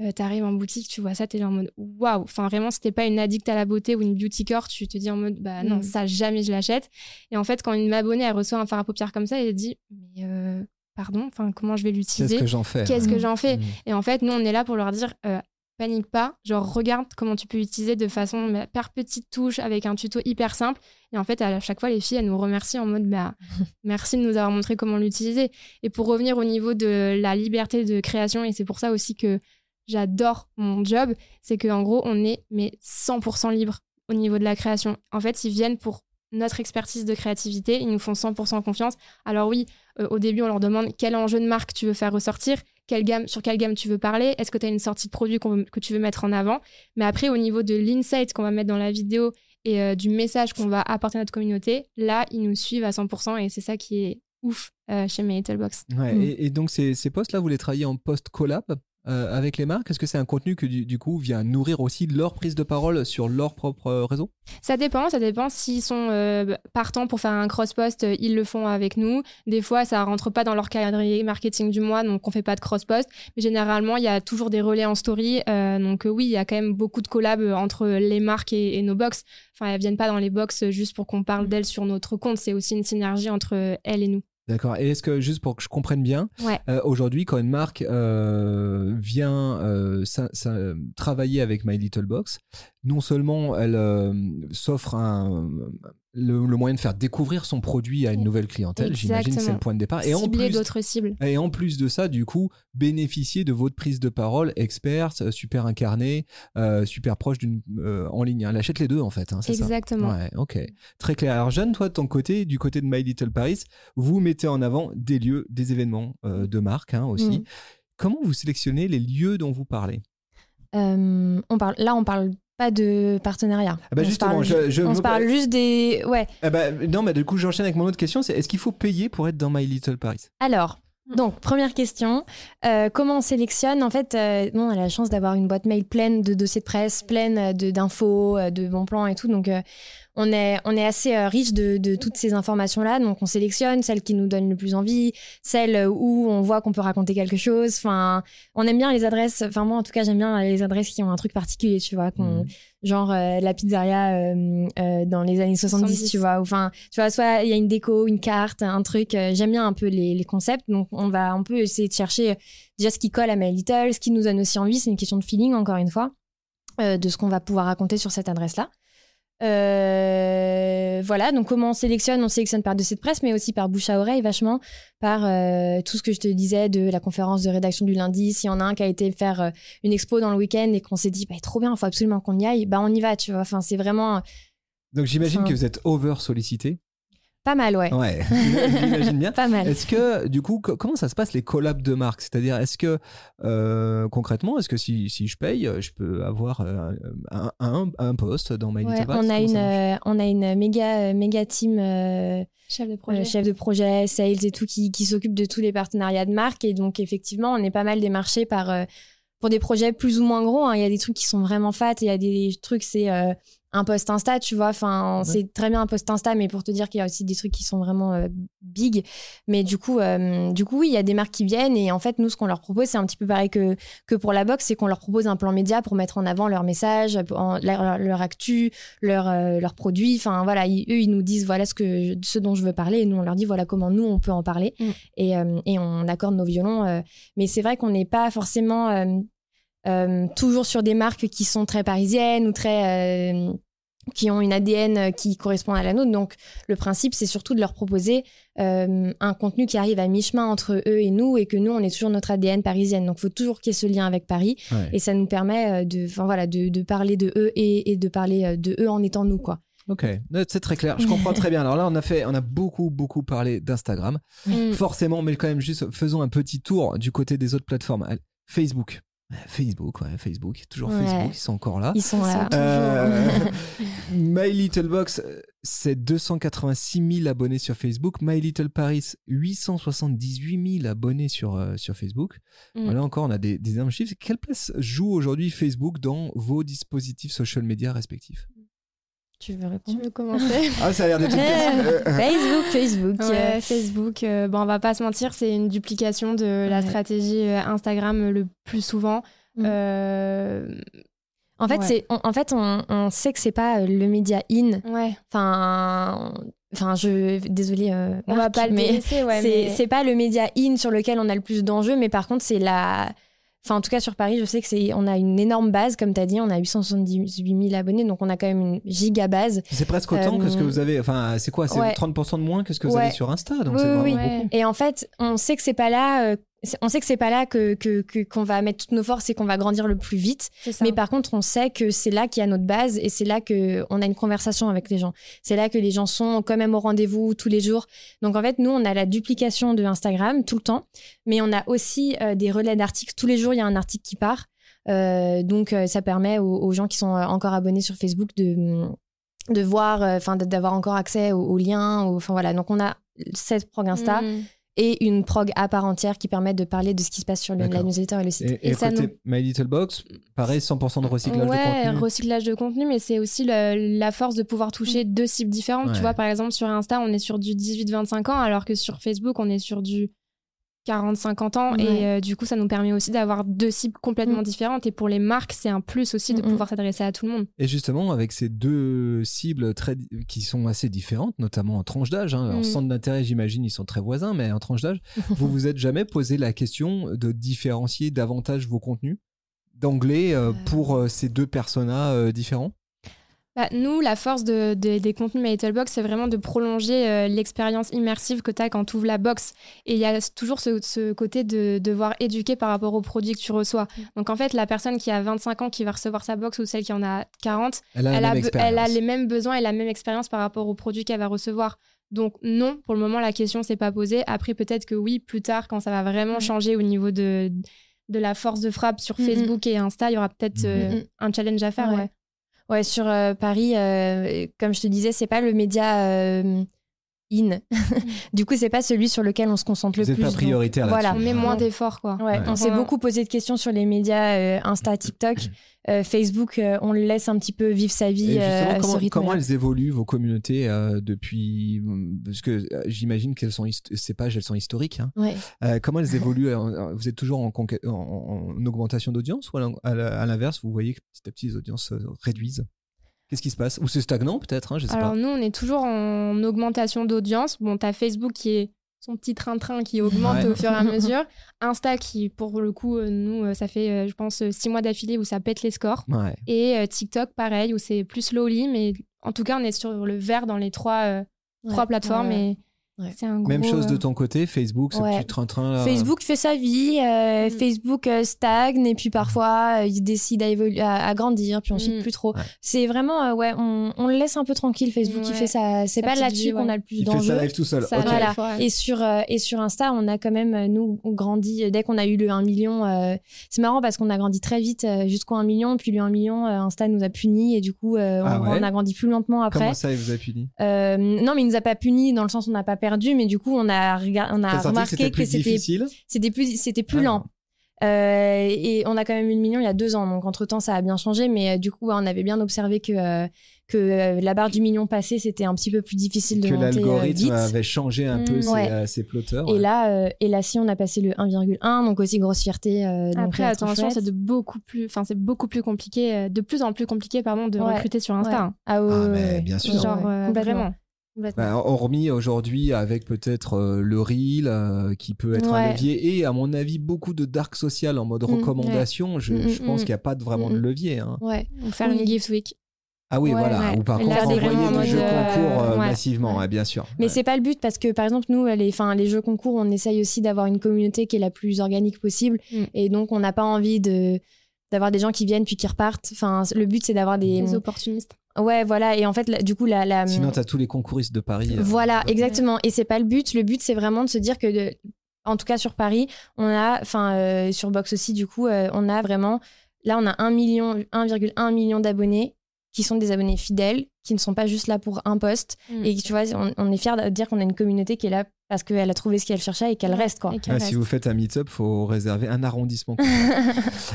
Euh, T'arrives en boutique, tu vois ça, t'es là en mode waouh. Enfin, vraiment, si t'es pas une addict à la beauté ou une beauty core, tu te dis en mode bah non, Mm. ça jamais je l'achète. Et en fait, quand une abonnée elle reçoit un fard à paupières comme ça, elle dit mais euh, pardon, enfin comment je vais Qu'est-ce l'utiliser? que j'en fais Qu'est-ce que j'en fais? Mm. Et en fait, nous, on est là pour leur dire euh, panique pas, genre regarde comment tu peux l'utiliser de façon bah, par petites touches avec un tuto hyper simple. Et en fait, à chaque fois, les filles, elles nous remercient en mode bah, merci de nous avoir montré comment l'utiliser. Et pour revenir au niveau de la liberté de création, et c'est pour ça aussi que j'adore mon job, c'est qu'en gros, on est mais 100% libre au niveau de la création. En fait, ils viennent pour notre expertise de créativité, ils nous font 100% confiance. Alors oui, euh, au début, on leur demande quel enjeu de marque tu veux faire ressortir, quelle gamme, sur quelle gamme tu veux parler, est-ce que tu as une sortie de produit veut- que tu veux mettre en avant. Mais après, au niveau de l'insight qu'on va mettre dans la vidéo et euh, du message qu'on va apporter à notre communauté, là, ils nous suivent à 100% et c'est ça qui est ouf euh, chez My Little Box. Ouais, Mm. et, et donc ces, ces posts-là, vous les travaillez en post-collab? Euh, avec les marques Est-ce que c'est un contenu que du, coup vient nourrir aussi leur prise de parole sur leur propre euh, réseau? Ça dépend, ça dépend. S'ils sont euh, partants pour faire un cross-post, ils le font avec nous. Des fois, ça rentre pas dans leur calendrier marketing du mois, donc on fait pas de cross-post. Mais généralement, il y a toujours des relais en story. donc oui, il y a quand même beaucoup de collabs entre les marques et, et nos box. Enfin, elles viennent pas dans les box juste pour qu'on parle d'elles sur notre compte. C'est aussi une synergie entre elles et nous. D'accord. Et est-ce que, juste pour que je comprenne bien, Ouais. euh, aujourd'hui, quand une marque euh, vient euh, travailler avec My Little Box, non seulement elle euh, s'offre un, le, le moyen de faire découvrir son produit à une nouvelle clientèle, j'imagine que c'est le point de départ, et en Cibler plus, d'autres cibles. Et en plus de ça, du coup, bénéficier de votre prise de parole experte, euh, super incarnée, euh, super proche d'une euh, en ligne. Elle achète les deux en fait, hein, c'est ça Exactement. Ouais, ok. Très clair. Alors Jeanne, toi de ton côté, du côté de My Little Paris, vous mettez en avant des lieux, des événements euh, de marque hein, aussi. Mm. Comment vous sélectionnez les lieux dont vous parlez? On parle, là, on parle pas de partenariat. Ah bah on se parle, je- je on veux se pas- parle juste des. Ouais. Ah bah, Non, mais du coup, j'enchaîne avec mon autre question. C'est est-ce qu'il faut payer pour être dans My Little Paris? Alors, Donc, première question, euh, comment on sélectionne? En fait, euh, on a la chance d'avoir une boîte mail pleine de dossiers de presse, pleine de- d'infos, euh, de bons plans et tout. Donc, euh, on, est, on est assez euh, riche de, de toutes ces informations-là. Donc, on sélectionne celles qui nous donnent le plus envie, celles où on voit qu'on peut raconter quelque chose. Enfin, on aime bien les adresses. Enfin, moi, en tout cas, j'aime bien les adresses qui ont un truc particulier, tu vois. qu'on- Mhm. Genre euh, la pizzeria euh, euh, dans les années 70, 70. tu vois. ou Enfin, tu vois, soit il y a une déco, une carte, un truc. euh, J'aime bien un peu les, les concepts. Donc, on va un peu essayer de chercher euh, déjà ce qui colle à My Little, ce qui nous donne aussi envie. C'est une question de feeling, encore une fois, euh, de ce qu'on va pouvoir raconter sur cette adresse-là. Euh, voilà, donc comment on sélectionne On sélectionne par dossier de presse, mais aussi par bouche à oreille, vachement, par euh, tout ce que je te disais de la conférence de rédaction du lundi. S'il y en a un qui a été faire euh, une expo dans le week-end et qu'on s'est dit, bah, trop bien, il faut absolument qu'on y aille, bah, on y va, tu vois. Enfin, c'est vraiment Donc j'imagine Enfin- que vous êtes over sollicité. Pas mal, ouais. Ouais, j'imagine bien. Pas mal. Est-ce que, du coup, co- comment ça se passe les collabs de marques C'est-à-dire, est-ce que, euh, concrètement, est-ce que si, si je paye, je peux avoir euh, un, un, un poste dans My Ouais, on, a une, euh, on a une méga, méga team euh, Chef de euh, projet. chef de projet, sales et tout, qui, qui s'occupe de tous les partenariats de marque. Et donc, effectivement, on est pas mal démarché par, euh, pour des projets plus ou moins gros. hein. Il y a des trucs qui sont vraiment fat et il y a des trucs, c'est euh, un post Insta, tu vois. Enfin, Ouais. c'est très bien un post Insta, mais pour te dire qu'il y a aussi des trucs qui sont vraiment euh, big. Mais du coup, euh, du coup, oui, il y a des marques qui viennent. Et en fait, nous, ce qu'on leur propose, c'est un petit peu pareil que, que pour la box, c'est qu'on leur propose un plan média pour mettre en avant leur message, en- leur, leur actu, leur, euh, leurs produits. Enfin, voilà, ils- eux, ils nous disent voilà ce, que, ce dont je veux parler. Et nous, on leur dit voilà comment nous, on peut en parler. Mm. Et, euh, et on accorde nos violons. mais c'est vrai qu'on n'est pas forcément toujours sur des marques qui sont très parisiennes ou très. euh, qui ont une ADN qui correspond à la nôtre. Donc, le principe, c'est surtout de leur proposer euh, un contenu qui arrive à mi-chemin entre eux et nous, et que nous, on est toujours notre ADN parisienne. Donc, il faut toujours qu'il y ait ce lien avec Paris. Ouais. Et ça nous permet euh, de, voilà, de, de parler de eux et, et de parler euh, de eux en étant nous, quoi. Ok, c'est très clair. Je comprends très bien. Alors là, on a fait, on a beaucoup, beaucoup parlé d'Instagram. Mm. Forcément, mais quand même, juste faisons un petit tour du côté des autres plateformes. Facebook. Facebook, ouais, Facebook. Toujours Ouais. Facebook, ils sont encore là. Ils sont là. Euh, My Little Box, c'est 286 000 abonnés sur Facebook. My Little Paris, 878 000 abonnés sur, euh, sur Facebook. Mm. Voilà encore, on a des, des énormes chiffres. Quelle place joue aujourd'hui Facebook dans vos dispositifs social media respectifs? Tu veux Tu répondre veux commencer Ah, ça a l'air d'être une question. Facebook, Facebook. Ouais, euh, Facebook, euh, bon, on va pas se mentir, c'est une duplication de la Ouais. stratégie euh, Instagram le plus souvent. Mm. Euh, En fait, Ouais. c'est, on, en fait, on, on sait que c'est pas le média in. ouais, Enfin, on- enfin, je, désolée. euh, on va pas le mais ouais, c'est, mais- c'est pas le média in sur lequel on a le plus d'enjeux, mais par contre, c'est la. Enfin, en tout cas, sur Paris, je sais que c'est, on a une énorme base, comme tu as dit, on a 878 000 abonnés, donc on a quand même une giga base. C'est presque autant que ce que Euh, vous avez. Enfin, c'est quoi C'est ouais. 30% de moins que ce que vous Ouais. avez sur Insta. Donc Oui, c'est oui, vraiment oui. Ouais. beaucoup. Et en fait, on sait que c'est pas là. On sait que c'est pas là que, qu'on va mettre toutes nos forces et qu'on va grandir le plus vite. Mais par contre, on sait que c'est là qu'il y a notre base et c'est là que on a une conversation avec les gens. C'est là que les gens sont quand même au rendez-vous tous les jours. Donc en fait, nous, on a la duplication de Instagram tout le temps, mais on a aussi euh, des relais d'articles. Tous les jours, il y a un article qui part. Euh, donc euh, ça permet aux, aux gens qui sont encore abonnés sur Facebook de de voir, enfin d'avoir encore accès aux, aux liens. Enfin voilà. Donc on a cette prog Insta Mm. Et une prog à part entière qui permet de parler de ce qui se passe sur le, la newsletter et le site. Et, et Et ça côté My Little Box, pareil, 100% de recyclage ouais, de contenu. recyclage de contenu, mais c'est aussi le- la force de pouvoir toucher deux cibles différentes. Ouais. Tu vois, par exemple, sur Insta, on est sur du 18-25 ans, alors que sur Facebook, on est sur du 40-50 ans. Ouais. Et euh, du coup, ça nous permet aussi d'avoir deux cibles complètement Mm. différentes. Et pour les marques, c'est un plus aussi de Mm, mm. pouvoir s'adresser à tout le monde. Et justement, avec ces deux cibles très, qui sont assez différentes, notamment en tranche d'âge, hein, en centre d'intérêt, j'imagine, ils sont très voisins, mais en tranche d'âge, vous vous êtes jamais posé la question de différencier davantage vos contenus d'anglais euh, Euh. pour euh, ces deux personas euh, différents? Bah, nous, la force de, de- des contenus My Little Box, c'est vraiment de prolonger euh, l'expérience immersive que tu as quand tu ouvres la box. Et il y a toujours ce, ce côté de devoir éduquer par rapport aux produits que tu reçois. Mm. Donc en fait, la personne qui a 25 ans qui va recevoir sa box ou celle qui en a 40, Elle a elle, elle les mêmes besoins et la même expérience par rapport aux produits qu'elle va recevoir. Donc non, pour le moment, la question s'est pas posée. Après, peut-être que oui, plus tard, quand ça va vraiment Ouais. changer au niveau de, de la force de frappe sur Mhm. Facebook et Insta, il y aura peut-être euh, un challenge à faire. Ouais. ouais. Ouais, sur euh, Paris, euh, comme je te disais, c'est pas le média euh, in. du coup, c'est pas celui sur lequel on se concentre le Vous n'êtes plus. pas donc, prioritaire voilà. On met moins d'efforts, quoi. Ouais, Ouais. on s'est beaucoup posé de questions sur les médias euh, Insta, TikTok, Euh, Facebook. euh, on le laisse un petit peu vivre sa Et vie justement, euh, à ce comment, rythme. comment elles évoluent vos communautés euh, depuis Parce que euh, j'imagine que ces pages, elles sont historiques. hein. Ouais. Euh, comment elles évoluent Vous êtes toujours en, augmentation d'audience ou à l'inverse, vous voyez que petit à petit les audiences réduisent? Qu'est-ce qui se passe? Ou c'est stagnant peut-être hein, Je sais Alors pas. nous, on est toujours en augmentation d'audience. Bon, t'as Facebook qui est son petit train-train qui augmente Ouais. au fur et à mesure. Insta qui, pour le coup, euh, nous, euh, ça fait, euh, je pense, six mois d'affilée où ça pète les scores. Ouais. Et euh, TikTok, pareil, où c'est plus slowly, mais en tout cas, on est sur le vert dans les trois, euh, trois plateformes. Ouais. Et Ouais. c'est un gros, Même chose de euh, ton côté, Facebook, ce Ouais. petit train-train là. Facebook fait sa vie, euh, Mm. Facebook euh, stagne et puis parfois euh, il décide à, évolu- à, à grandir, puis ensuite Mm. plus trop. Ouais. C'est vraiment, euh, ouais, on, on le laisse un peu tranquille. Facebook, il fait ça. C'est Sa pas là-dessus vie, qu'on ouais. a le plus Il fait d'enjeux. sa live tout seul. Ça Voilà. Et sur, euh, et sur Insta, on a quand même, nous, on grandit, dès qu'on a eu le 1 million, euh, c'est marrant parce qu'on a grandi très vite euh, jusqu'au 1 million, puis le 1 million, euh, Insta nous a punis et du coup, euh, Ah on, ouais on a grandi plus lentement après. Comment ça, il vous a puni? Euh, non, mais il nous a pas punis dans le sens où on n'a pas perdu, mais du coup, on a, rega- on a senti que remarqué c'était que plus c'était plus, c'était plus Ah. lent. Euh, et on a quand même eu le million il y a deux ans, donc entre temps ça a bien changé, mais euh, du coup on avait bien observé que euh, que euh, la barre du million passée c'était un petit peu plus difficile de Que monter l'algorithme vite. avait changé un peu Mm, ses, ouais. euh, ses plotteurs. Et ouais. là, euh, et là, si on a passé le 1,1, donc aussi grosse fierté. euh, donc, Après, attention, c'est de beaucoup plus, enfin, c'est beaucoup plus compliqué, euh, de plus en plus compliqué, pardon, de Ouais. recruter sur Insta. Ouais. hein. Ah, ouais, Ah, mais bien sûr. Ouais, Genre, ouais, euh, complètement. Bah, hormis aujourd'hui avec peut-être euh, le reel euh, qui peut être un levier et à mon avis beaucoup de dark social en mode Mm, recommandation. Je, Mm, je mm, pense qu'il n'y a pas de, vraiment de levier. hein. Ouais. Donc, faire Oui. une gift week. Ah oui, Ouais, voilà. ouais. Ou par contre envoyer des jeux euh, concours euh, ouais. massivement, Ouais. ouais, bien sûr. Mais Ouais. c'est pas le but parce que par exemple nous les enfin les jeux concours on essaye aussi d'avoir une communauté qui est la plus organique possible Mm. et donc on n'a pas envie de d'avoir des gens qui viennent puis qui repartent. Enfin le but c'est d'avoir des Les opportunistes. Ouais voilà et en fait la- du coup la, la Sinon, tu as tous les concouristes de Paris. euh, voilà exactement et c'est pas le but. Le but c'est vraiment de se dire que de- en tout cas sur Paris on a enfin euh, sur Box aussi du coup euh, on a vraiment là on a 1 million 1,1 million d'abonnés qui sont des abonnés fidèles qui ne sont pas juste là pour un post Mm. et tu vois, on, on est fiers de dire qu'on a une communauté qui est là parce qu'elle a trouvé ce qu'elle cherchait et qu'elle reste, quoi. Ah, si vous faites un meet-up, faut réserver un arrondissement.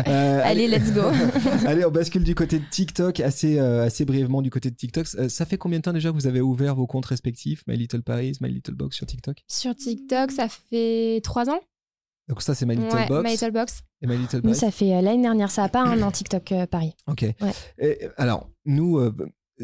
Euh, Allez, let's go. allez, on bascule du côté de TikTok, assez, euh, assez brièvement du côté de TikTok. Euh, ça fait combien de temps déjà que vous avez ouvert vos comptes respectifs? My Little Paris, My Little Box sur TikTok? Sur TikTok, ça fait trois ans. Donc ça, c'est My Little ouais, Box My Little Box. et My Little Nous, Paris. ça fait euh, l'année dernière, ça a pas un an TikTok euh, Paris. Ok. Et, alors, nous, euh,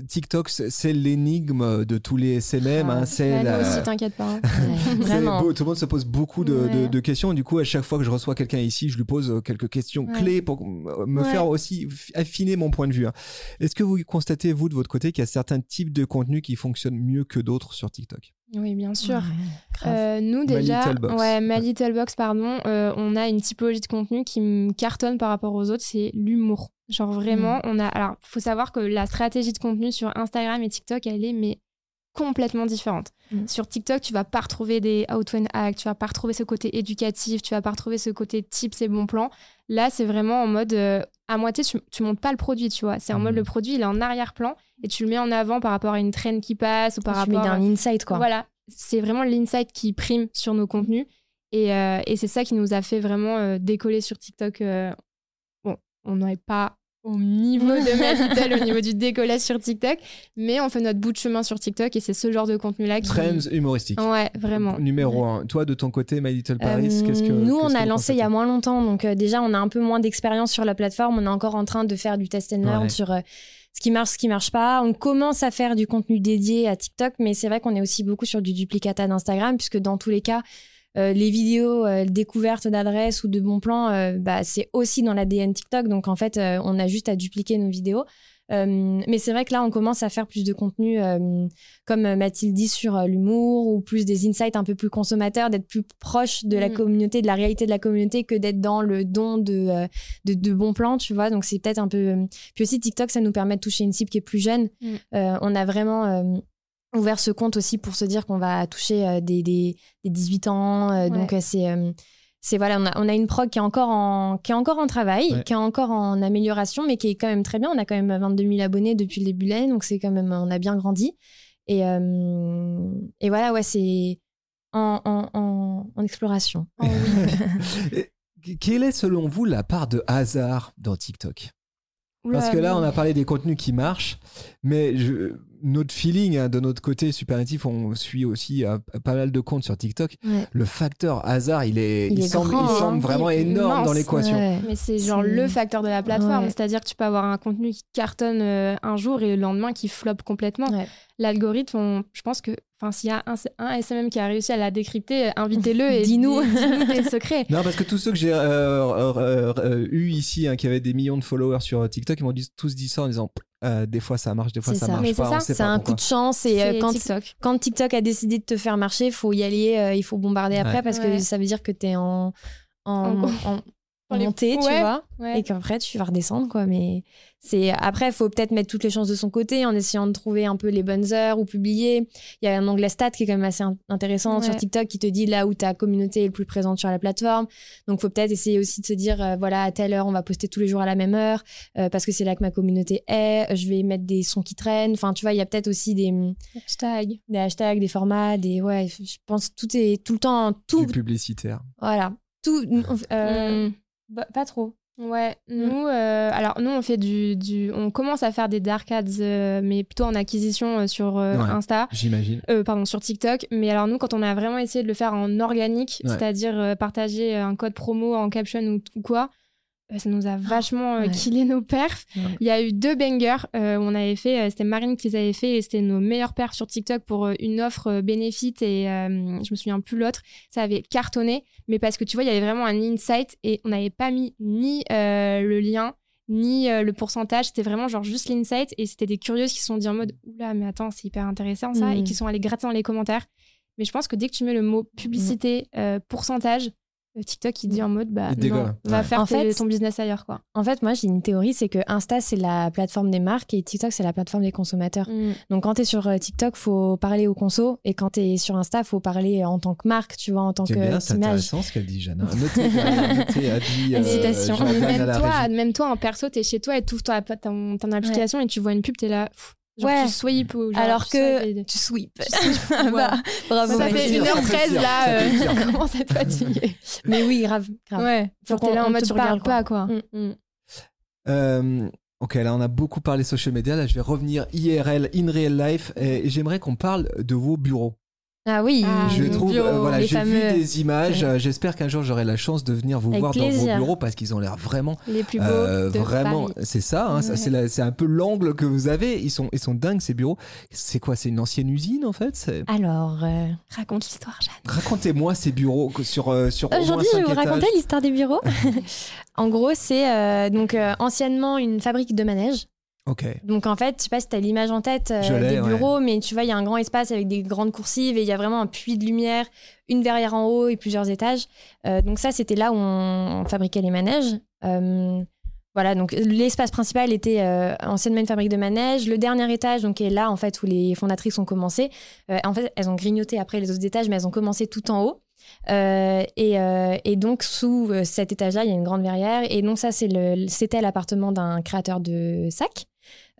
TikTok, c'est l'énigme de tous les SMM. hein, c'est la- aussi, t'inquiète pas. Ouais, c'est vraiment. beau, tout le monde se pose beaucoup de, Ouais. de- de questions. Du coup, à chaque fois que je reçois quelqu'un ici, je lui pose euh, quelques questions Ouais. clés pour m- me Ouais. faire aussi affiner mon point de vue. hein. Est-ce que vous constatez, vous, de votre côté, qu'il y a certains types de contenus qui fonctionnent mieux que d'autres sur TikTok? Oui, bien sûr. Ouais. Euh, nous My déjà, Little Box. ouais, My. Little Box, pardon, euh, on a une typologie de contenu qui me cartonne par rapport aux autres, c'est l'humour. Genre vraiment, Mm. on a. Alors, faut savoir que la stratégie de contenu sur Instagram et TikTok, elle est mais complètement différente. Mm. Sur TikTok, tu vas pas retrouver des how to act, tu vas pas retrouver ce côté éducatif, tu vas pas retrouver ce côté tips et bons plans. Là, c'est vraiment en mode euh, à moitié, tu, tu montes pas le produit, tu vois. C'est en Mm. mode le produit, il est en arrière-plan et tu le mets en avant par rapport à une traîne qui passe ou par tu mets rapport d'un insight, quoi. voilà, c'est vraiment l'insight qui prime sur nos contenus. Et, euh, et c'est ça qui nous a fait vraiment euh, décoller sur TikTok. Bon, on n'aurait pas au niveau de Mavitel, au niveau du décollage sur TikTok, mais on fait notre bout de chemin sur TikTok et c'est ce genre de contenu-là qui... Trends humoristiques. Ouais, vraiment. Numéro un. Toi, de ton côté, My Little Paris, Euh, qu'est-ce que. nous, on a lancé il y a moins longtemps, donc euh, déjà, on a un peu moins d'expérience sur la plateforme. On est encore en train de faire du test and learn Ouais. sur euh, ce qui marche, ce qui marche pas. On commence à faire du contenu dédié à TikTok, mais c'est vrai qu'on est aussi beaucoup sur du duplicata d'Instagram, puisque dans tous les cas, euh, les vidéos euh, découvertes d'adresses ou de bons plans, euh, bah, c'est aussi dans l'ADN TikTok. Donc en fait, on a juste à dupliquer nos vidéos. Mais c'est vrai que là, on commence à faire plus de contenu, comme Mathilde dit, sur l'humour ou plus des insights un peu plus consommateurs, d'être plus proche de la Mm. communauté, de la réalité de la communauté que d'être dans le don de, de, de bons plans, tu vois. Donc c'est peut-être un peu. Puis aussi, TikTok, ça nous permet de toucher une cible qui est plus jeune. Mm. On a vraiment. Euh, ouvert ce compte aussi pour se dire qu'on va toucher euh, des, des, des 18 ans euh, Ouais. donc euh, c'est euh, c'est voilà on a, on a une prog qui est encore en qui est encore en travail Ouais. qui est encore en amélioration mais qui est quand même très bien on a quand même 22 000 abonnés depuis le début de l'année donc c'est quand même on a bien grandi Et, euh, et voilà, ouais, c'est en, en, en, en exploration. Oh oui. Quelle est selon vous la part de hasard dans TikTok Oula, Parce que là, on a parlé des contenus qui marchent, mais je- notre feeling hein, de notre côté Supernatif, on suit aussi euh, pas mal de comptes sur TikTok. Ouais. Le facteur hasard, il est, Il il, est semble, grand, il hein. semble vraiment Il est énorme immense, dans l'équation. Ouais. Mais c'est genre C'est- le facteur de la plateforme. Ouais. C'est-à-dire que tu peux avoir un contenu qui cartonne euh, un jour et le lendemain qui floppe complètement. Ouais. L'algorithme, on- je pense que enfin, s'il y a un, un SMM qui a réussi à la décréter, euh, invitez-le et Dis-nous. dis- dis-nous tes secrets. Non, parce que tous ceux que j'ai euh, euh, euh, eu ici, hein, qui avaient des millions de followers sur TikTok, ils m'ont dit- tous dit ça en disant euh, des fois ça marche, des fois ça, ça. marche Mais c'est pas. C'est un pourquoi. coup de chance et euh, quand TikTok. quand TikTok a décidé de te faire marcher, il faut y aller, euh, il faut bombarder après Ouais. parce Ouais. que ça veut dire que tu es en, en, En- en- les- montée, tu Ouais, vois, ouais. et qu'après tu vas redescendre, quoi. Mais c'est après, il faut peut-être mettre toutes les chances de son côté en essayant de trouver un peu les bonnes heures ou publier. Il y a un onglet stat qui est quand même assez in- intéressant sur. TikTok qui te dit là où ta communauté est le plus présente sur la plateforme. Donc, faut peut-être essayer aussi de se dire, euh, voilà, à telle heure, on va poster tous les jours à la même heure euh, parce que c'est là que ma communauté est. Je vais mettre des sons qui traînent. Enfin, tu vois, il y a peut-être aussi des Hashtag. des hashtags, des formats, des ouais, je pense tout est tout le temps tout Du publicitaire. voilà, tout euh, Mm. Bah, pas trop. Ouais, nous, euh, alors nous, on fait du, du, on commence à faire des dark ads, euh, mais plutôt en acquisition euh, sur euh, Ouais. Insta, J'imagine. euh, pardon, sur TikTok. Mais alors nous, quand on a vraiment essayé de le faire en organique, Ouais. c'est-à-dire euh, partager un code promo en caption ou, ou quoi, euh, ça nous a vachement euh, ouais. killé nos perfs. Ouais. Il y a eu deux bangers euh, où on avait fait, euh, c'était Marine qui les avait fait et c'était nos meilleurs perfs sur TikTok pour euh, une offre euh, bénéfice et euh, je me souviens plus l'autre. Ça avait cartonné, mais parce que tu vois, il y avait vraiment un insight et on n'avait pas mis ni euh, le lien ni euh, le pourcentage, c'était vraiment genre juste l'insight et c'était des curieuses qui se sont dit en mode oula mais attends c'est hyper intéressant ça et qui sont allées gratter dans les commentaires. Mais je pense que dès que tu mets le mot publicité, euh, pourcentage, euh, TikTok il dit en mode bah non, va ouais. faire En tes- fait- ton business ailleurs quoi. En fait, moi j'ai une théorie, c'est que Insta c'est la plateforme des marques et TikTok c'est la plateforme des consommateurs. Mm. Donc quand tu es sur euh, TikTok, faut parler aux conso et quand tu es sur Insta, faut parler en tant que marque, tu vois, en tant que c'est image. intéressant ce qu'elle dit, Jeanne. Notez, euh, même toi, même toi en perso, t'es chez toi et tu ouvres ton, ton, application et tu vois une pub, t'es là. pff, Genre Ouais. tu swipe ou genre, Alors tu que tu sweep. Ouais. Bah, bravo. ça fait pire, ça peut 1h13 pire, là, euh, commence à être fatigué. Mais oui, grave, grave. Ouais, Faut genre t'es là qu'on- en on mode te tu parle, regardes pas quoi. Mm. Mm. Euh, ok, là on a beaucoup parlé social media. Là, je vais revenir IRL, in real life, et j'aimerais qu'on parle de vos bureaux. Ah oui, Ah, je trouve, euh, voilà, les j'ai vu fameux. des images. J'espère qu'un jour j'aurai la chance de venir vous Avec voir dans vos bureaux parce qu'ils ont l'air vraiment, Les plus beaux euh, de vraiment. Paris. C'est ça, hein, ça, Ouais. c'est la- c'est un peu l'angle que vous avez. Ils sont, ils sont dingues ces bureaux. C'est quoi C'est une ancienne usine en fait C'est- Alors, euh, Raconte l'histoire, Jeanne. Racontez-moi ces bureaux sur euh, sur aujourd'hui, je vais vous raconter l'histoire des bureaux. en gros, c'est euh, donc euh, anciennement une fabrique de manège. Donc en fait, je sais pas si tu as l'image en tête euh, des ouais. bureaux, mais tu vois, il y a un grand espace avec des grandes coursives et il y a vraiment un puits de lumière, une verrière en haut et plusieurs étages. Euh, donc ça, c'était là où on, on fabriquait les manèges. Euh, voilà, donc l'espace principal était euh, anciennement une fabrique de manèges. Le dernier étage, donc est là en fait où les fondatrices ont commencé. En fait, elles ont grignoté après les autres étages, mais elles ont commencé tout en haut. Euh, et, euh, et donc sous cet étage-là, il y a une grande verrière. Et donc ça, c'était l'appartement d'un créateur de sacs.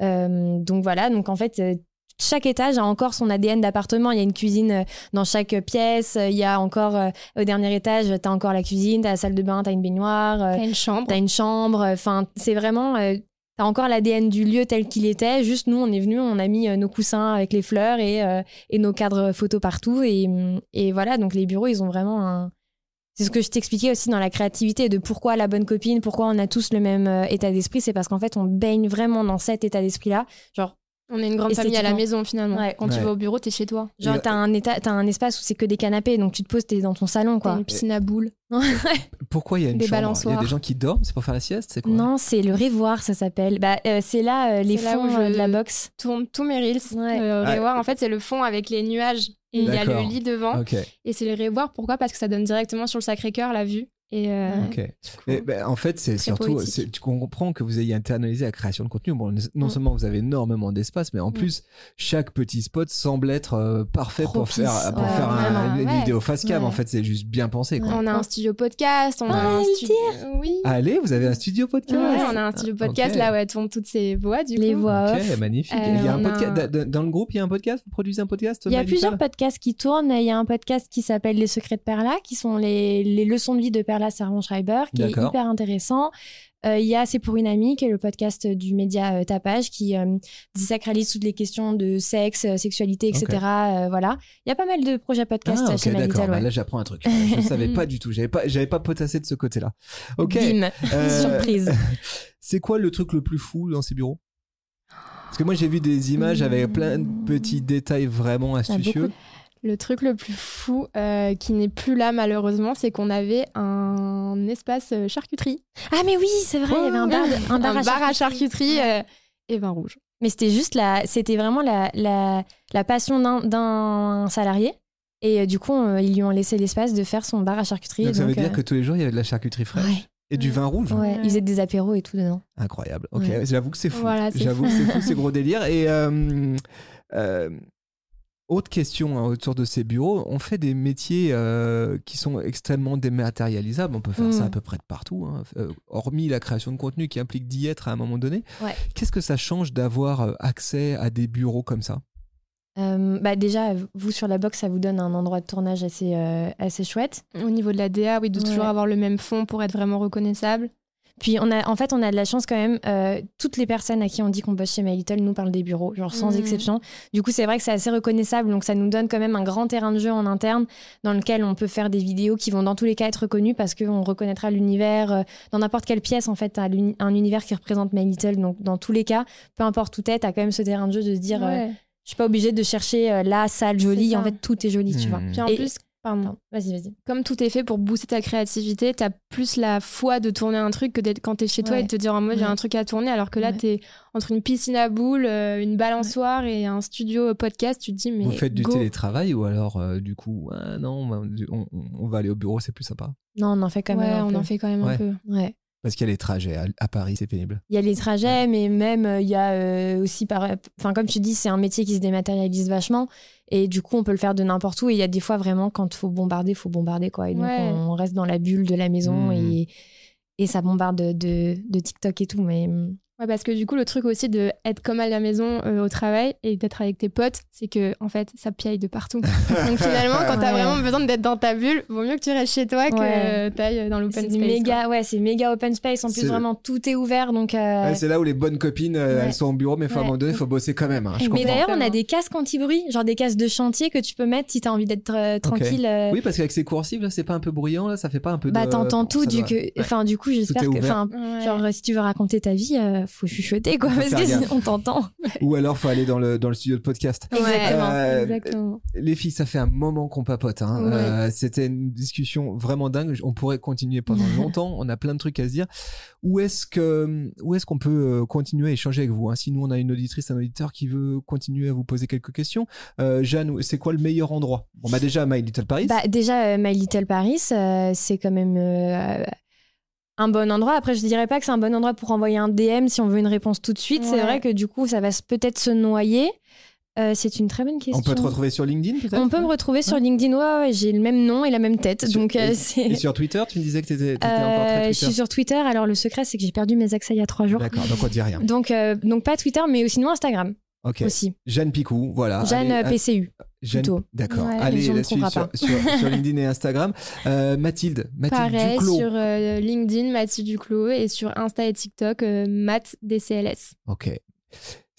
Euh, donc voilà, donc en fait, euh, chaque étage a encore son ADN d'appartement. Il y a une cuisine euh, dans chaque pièce. Il y a encore euh, au dernier étage, t'as encore la cuisine, t'as la salle de bain, t'as une baignoire, euh, T'as une chambre. t'as une chambre. Enfin, c'est vraiment. euh, T'as encore l'ADN du lieu tel qu'il était. Juste nous, on est venus, on a mis nos coussins avec les fleurs et, et nos cadres photos partout. Et, et voilà, donc les bureaux, ils ont vraiment un. C'est ce que je t'expliquais aussi dans la créativité de pourquoi la bonne copine, pourquoi on a tous le même euh, état d'esprit. C'est parce qu'en fait, on baigne vraiment dans cet état d'esprit-là. Genre, On est une grande famille à la maison finalement. Ouais. Quand tu vas au bureau, t'es chez toi. genre t'as un, état, t'as un espace où c'est que des canapés, donc tu te poses, t'es dans ton salon, T'as quoi. une piscine à boules. Pourquoi il y a une Des chambre? Il y a des gens qui dorment, c'est pour faire la sieste, c'est quoi? Non, c'est le révoir, ça s'appelle. Bah, euh, c'est là euh, les là fonds où je- de la boxe. Tourne tous mes reels. Ouais. Euh. Revoir, en fait, c'est le fond avec les nuages. Et il y a le lit devant. Et c'est le revoir. Pourquoi? Parce que ça donne directement sur le Sacré-Cœur la vue. Et euh, Ok. Mais, ben, en fait, c'est surtout, tu comprends que vous ayez internalisé la création de contenu. Bon, non Mm. seulement vous avez énormément d'espace, mais en Mm. plus, chaque petit spot semble être euh, parfait pour faire, pour ouais, faire un- une vidéo face cam. Ouais. En fait, c'est juste bien pensé. Quoi. on a un studio podcast, on a Ah, un le studio. Oui. Allez, vous avez un studio podcast Ouais, on a un studio podcast là où elles tournent toutes ces voix du Les coup. voix Ok, off. magnifique. Euh, il y a un a podcast un- da- dans le groupe. Il y a un podcast? Vous produisez un podcast Il y a plusieurs podcasts qui tournent. Il y a un podcast qui s'appelle Les Secrets de Perla, qui sont les, les leçons de vie de Perla Servan Schreiber, qui est hyper intéressant. Euh, il y a C'est pour une amie, qui est le podcast du média euh, Tapage, qui euh, désacralise toutes les questions de sexe, euh, sexualité, etc. Voilà. Il y a pas mal de projets podcasts Ah, chez d'accord. Bah, ouais. là, j'apprends un truc. Je ne savais pas du tout. J'avais pas, j'avais pas potassé de ce côté-là. Ok. Bim, surprise. C'est quoi le truc le plus fou dans ces bureaux? Parce que moi, j'ai vu des images avec plein de petits détails vraiment astucieux. Le truc le plus fou euh, qui n'est plus là malheureusement, c'est qu'on avait un espace euh, charcuterie. Ah mais oui, c'est vrai, il y avait un bar, de- un bar, à charcuterie. charcuterie euh, et vin rouge. Mais c'était juste la, c'était vraiment la, la, la passion d'un- d'un salarié. Et euh, du coup, euh, ils lui ont laissé l'espace de faire son bar à charcuterie. Donc, ça veut donc, dire que tous les jours, il y avait de la charcuterie fraîche Ouais. et du Ouais. vin rouge. Ouais, Ouais. ils faisaient des apéros et tout dedans. Incroyable. Ok, Ouais. j'avoue que c'est fou. Voilà, j'avoue que c'est fou, c'est gros délire. Et euh, euh, autre question hein, autour de ces bureaux, on fait des métiers euh, qui sont extrêmement dématérialisables. On peut faire ça Mm. à peu près de partout, hein. Euh, hormis la création de contenu qui implique d'y être à un moment donné. Ouais. Qu'est-ce que ça change d'avoir euh, accès à des bureaux comme ça? Euh, bah déjà, vous sur la box, ça vous donne un endroit de tournage assez, euh, assez chouette. Au niveau de la DA, oui, de Ouais. toujours avoir le même fond pour être vraiment reconnaissable. Puis on a, en fait, on a de la chance quand même. euh, toutes les personnes à qui on dit qu'on bosse chez My Little nous parlent des bureaux, genre sans Mhm. exception. Du coup, c'est vrai que c'est assez reconnaissable, donc ça nous donne quand même un grand terrain de jeu en interne dans lequel on peut faire des vidéos qui vont dans tous les cas être reconnues parce qu'on reconnaîtra l'univers euh, dans n'importe quelle pièce en fait, un univers qui représente My Little. Donc dans tous les cas, peu importe où t'es, t'as quand même ce terrain de jeu de se dire, euh, Ouais. je suis pas obligée de chercher euh, la salle jolie. En fait, tout est joli, tu Mhm. vois. Puis en Et- plus, pardon, Vas-y, vas-y. comme tout est fait pour booster ta créativité, t'as plus la foi de tourner un truc que d'être quand t'es chez toi Ouais. et de te dire en mode j'ai Ouais. un truc à tourner, alors que là Ouais. t'es entre une piscine à boules, euh, une balançoire et un studio podcast, tu te dis mais Vous faites du go. télétravail ou alors euh, du coup, ah, non, on, on- on va aller au bureau, c'est plus sympa? Non, on en fait quand Ouais, même. un on peu. en fait quand même Ouais. un peu. Ouais. Parce qu'il y a les trajets à, à Paris, c'est pénible. Il y a les trajets, mais même euh, il y a euh, aussi par, enfin comme tu dis, c'est un métier qui se dématérialise vachement et du coup on peut le faire de n'importe où. Et il y a des fois vraiment quand faut bombarder, faut bombarder quoi. Et donc Ouais. on reste dans la bulle de la maison Mhm. et et ça bombarde de, de, de TikTok et tout. Mais mm, Ouais, parce que du coup, le truc aussi de être comme à la maison euh, au travail et d'être avec tes potes, c'est que en fait, ça piaille de partout. Donc finalement, quand t'as vraiment besoin d'être dans ta bulle, vaut mieux que tu restes chez toi que Ouais. euh, t'ailles dans l'open space. méga, ouais, c'est méga open space. En plus vraiment tout est ouvert donc. euh, Ouais, c'est là où les bonnes copines, euh, Ouais. elles sont au bureau, mais faut, à un Ouais. moment donné, il faut bosser quand même. hein, je mais d'ailleurs, on a des casques anti-bruit, genre des casques de chantier que tu peux mettre si t'as envie d'être euh, tranquille. euh, Oui, parce qu'avec ces coursives, là, c'est pas un peu bruyant, là, ça fait pas un peu de. bah t'entends tout du que, Ouais. enfin du coup j'espère que, ouvert. enfin Ouais. Genre, si tu veux raconter ta vie, euh, faut chuchoter, quoi, parce faire que gaffe. sinon on t'entend. Ou alors, faut aller dans le, dans le studio de podcast. Exactement. Euh, Exactement. Les filles, ça fait un moment qu'on papote. Hein. Ouais. Euh, C'était une discussion vraiment dingue. On pourrait continuer pendant longtemps. On a plein de trucs à se dire. Où est-ce que, où est-ce qu'on peut euh, continuer à échanger avec vous hein? Si nous, on a une auditrice, un auditeur qui veut continuer à vous poser quelques questions. Euh, Jeanne, c'est quoi le meilleur endroit? Bon, bah déjà, My Little Paris. Bah, déjà, euh, My Little Paris, euh, c'est quand même euh, un bon endroit. Après, je dirais pas que c'est un bon endroit pour envoyer un DM si on veut une réponse tout de suite. C'est vrai que du coup, ça va peut-être se noyer. Euh, c'est une très bonne question. on peut te retrouver sur LinkedIn, peut-être? On peut me retrouver sur LinkedIn. Ouais, ouais, j'ai le même nom et la même tête. Sur- donc, euh, et- c'est. Et sur Twitter, tu me disais que tu étais, encore Euh, très je Twitter. suis sur Twitter. Alors, le secret, c'est que j'ai perdu mes accès il y a trois jours. D'accord, donc on dit rien. Donc, euh, donc pas Twitter, mais sinon Instagram Ok. aussi. Jeanne Picou, voilà. Jeanne Allez, euh, PCU. Jeanne- plutôt. D'accord. Ouais, Allez, là-dessus, trouvera sur, sur- sur LinkedIn et Instagram. Euh, Mathilde, Mathilde Pareil Duclos. sur euh, LinkedIn, Mathilde Duclos, et sur Insta et TikTok, euh, Math DCLS. Ok.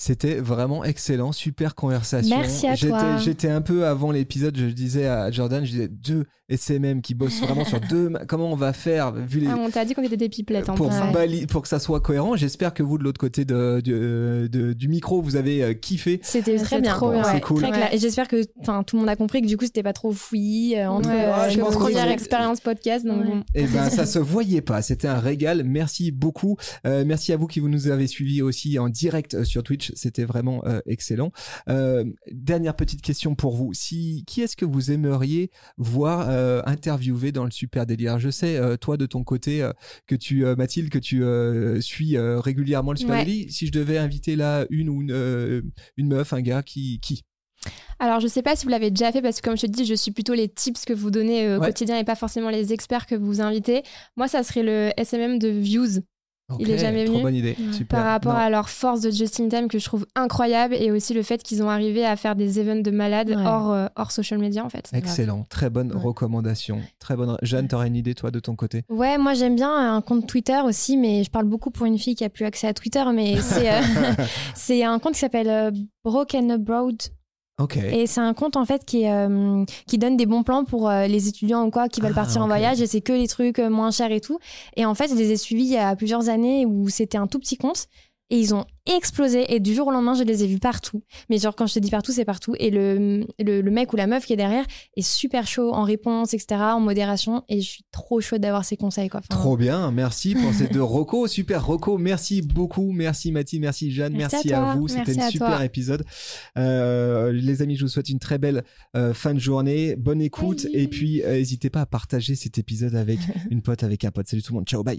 C'était vraiment excellent, super conversation. Merci à J'étais- toi. J'étais un peu avant l'épisode, je disais à Jordan, je disais deux SMM qui bossent vraiment sur deux. Comment on va faire vu les, Ah, on t'a dit qu'on était des pipelettes en pour. Ouais. pour que ça soit cohérent. J'espère que vous de l'autre côté de, de- de- du micro, vous avez euh, kiffé. C'était très bien. trop bien. Ouais, C'est cool. très clair. Ouais. Et j'espère que enfin, tout le monde a compris que du coup, c'était pas trop fouillis euh, entre. Ouais, euh, je que première expérience podcast, donc Ouais. bon. Et ben ça se voyait pas, c'était un régal. Merci beaucoup. Euh, merci à vous qui vous nous avez suivis aussi en direct euh, sur Twitch. C'était vraiment euh, excellent. Euh, dernière petite question pour vous. Si, qui est-ce que vous aimeriez voir euh, interviewer dans le Super Délire? Je sais, toi de ton côté, que tu, Mathilde, que tu suis régulièrement le Super Ouais. Si je devais inviter là une ou une, une meuf, un gars, qui, qui? Alors, je sais pas si vous l'avez déjà fait parce que, comme je te dis, je suis plutôt les tips que vous donnez euh, au Ouais. quotidien et pas forcément les experts que vous invitez. Moi, ça serait le SMM de Views Il est jamais Trop venu bonne idée. Ouais. Super. par rapport Non. à leur force de Just in Time que je trouve incroyable et aussi le fait qu'ils ont arrivé à faire des events de malades Ouais. hors, euh, hors social media en fait. Excellent, très bonne Ouais. recommandation. Très bonne. Jeanne, t'aurais une idée toi de ton côté? Ouais, moi j'aime bien un compte Twitter aussi, mais je parle beaucoup pour une fille qui a plus accès à Twitter, mais c'est euh, c'est un compte qui s'appelle euh, Broken Abroad Ok. et c'est un compte en fait qui euh, qui donne des bons plans pour euh, les étudiants ou quoi qui veulent Ah, partir en voyage et c'est que les trucs euh, moins chers et tout. Et en fait, je les ai suivis il y a plusieurs années où c'était un tout petit compte et ils ont explosé. Et du jour au lendemain, je les ai vus partout. Mais genre quand je te dis partout, c'est partout. Et le, le le mec ou la meuf qui est derrière est super chaud en réponse, etc., en modération. Et je suis trop chaude d'avoir ses conseils quoi. Enfin, Trop bien, merci pour ces deux recos, super recos, merci beaucoup, merci Mathilde, merci Jeanne, merci, Merci à, vous, c'était un super toi. épisode. Euh, les amis, je vous souhaite une très belle euh, fin de journée, bonne écoute. Et puis euh, n'hésitez pas à partager cet épisode avec une pote, avec un pote. Salut tout le monde, ciao, bye.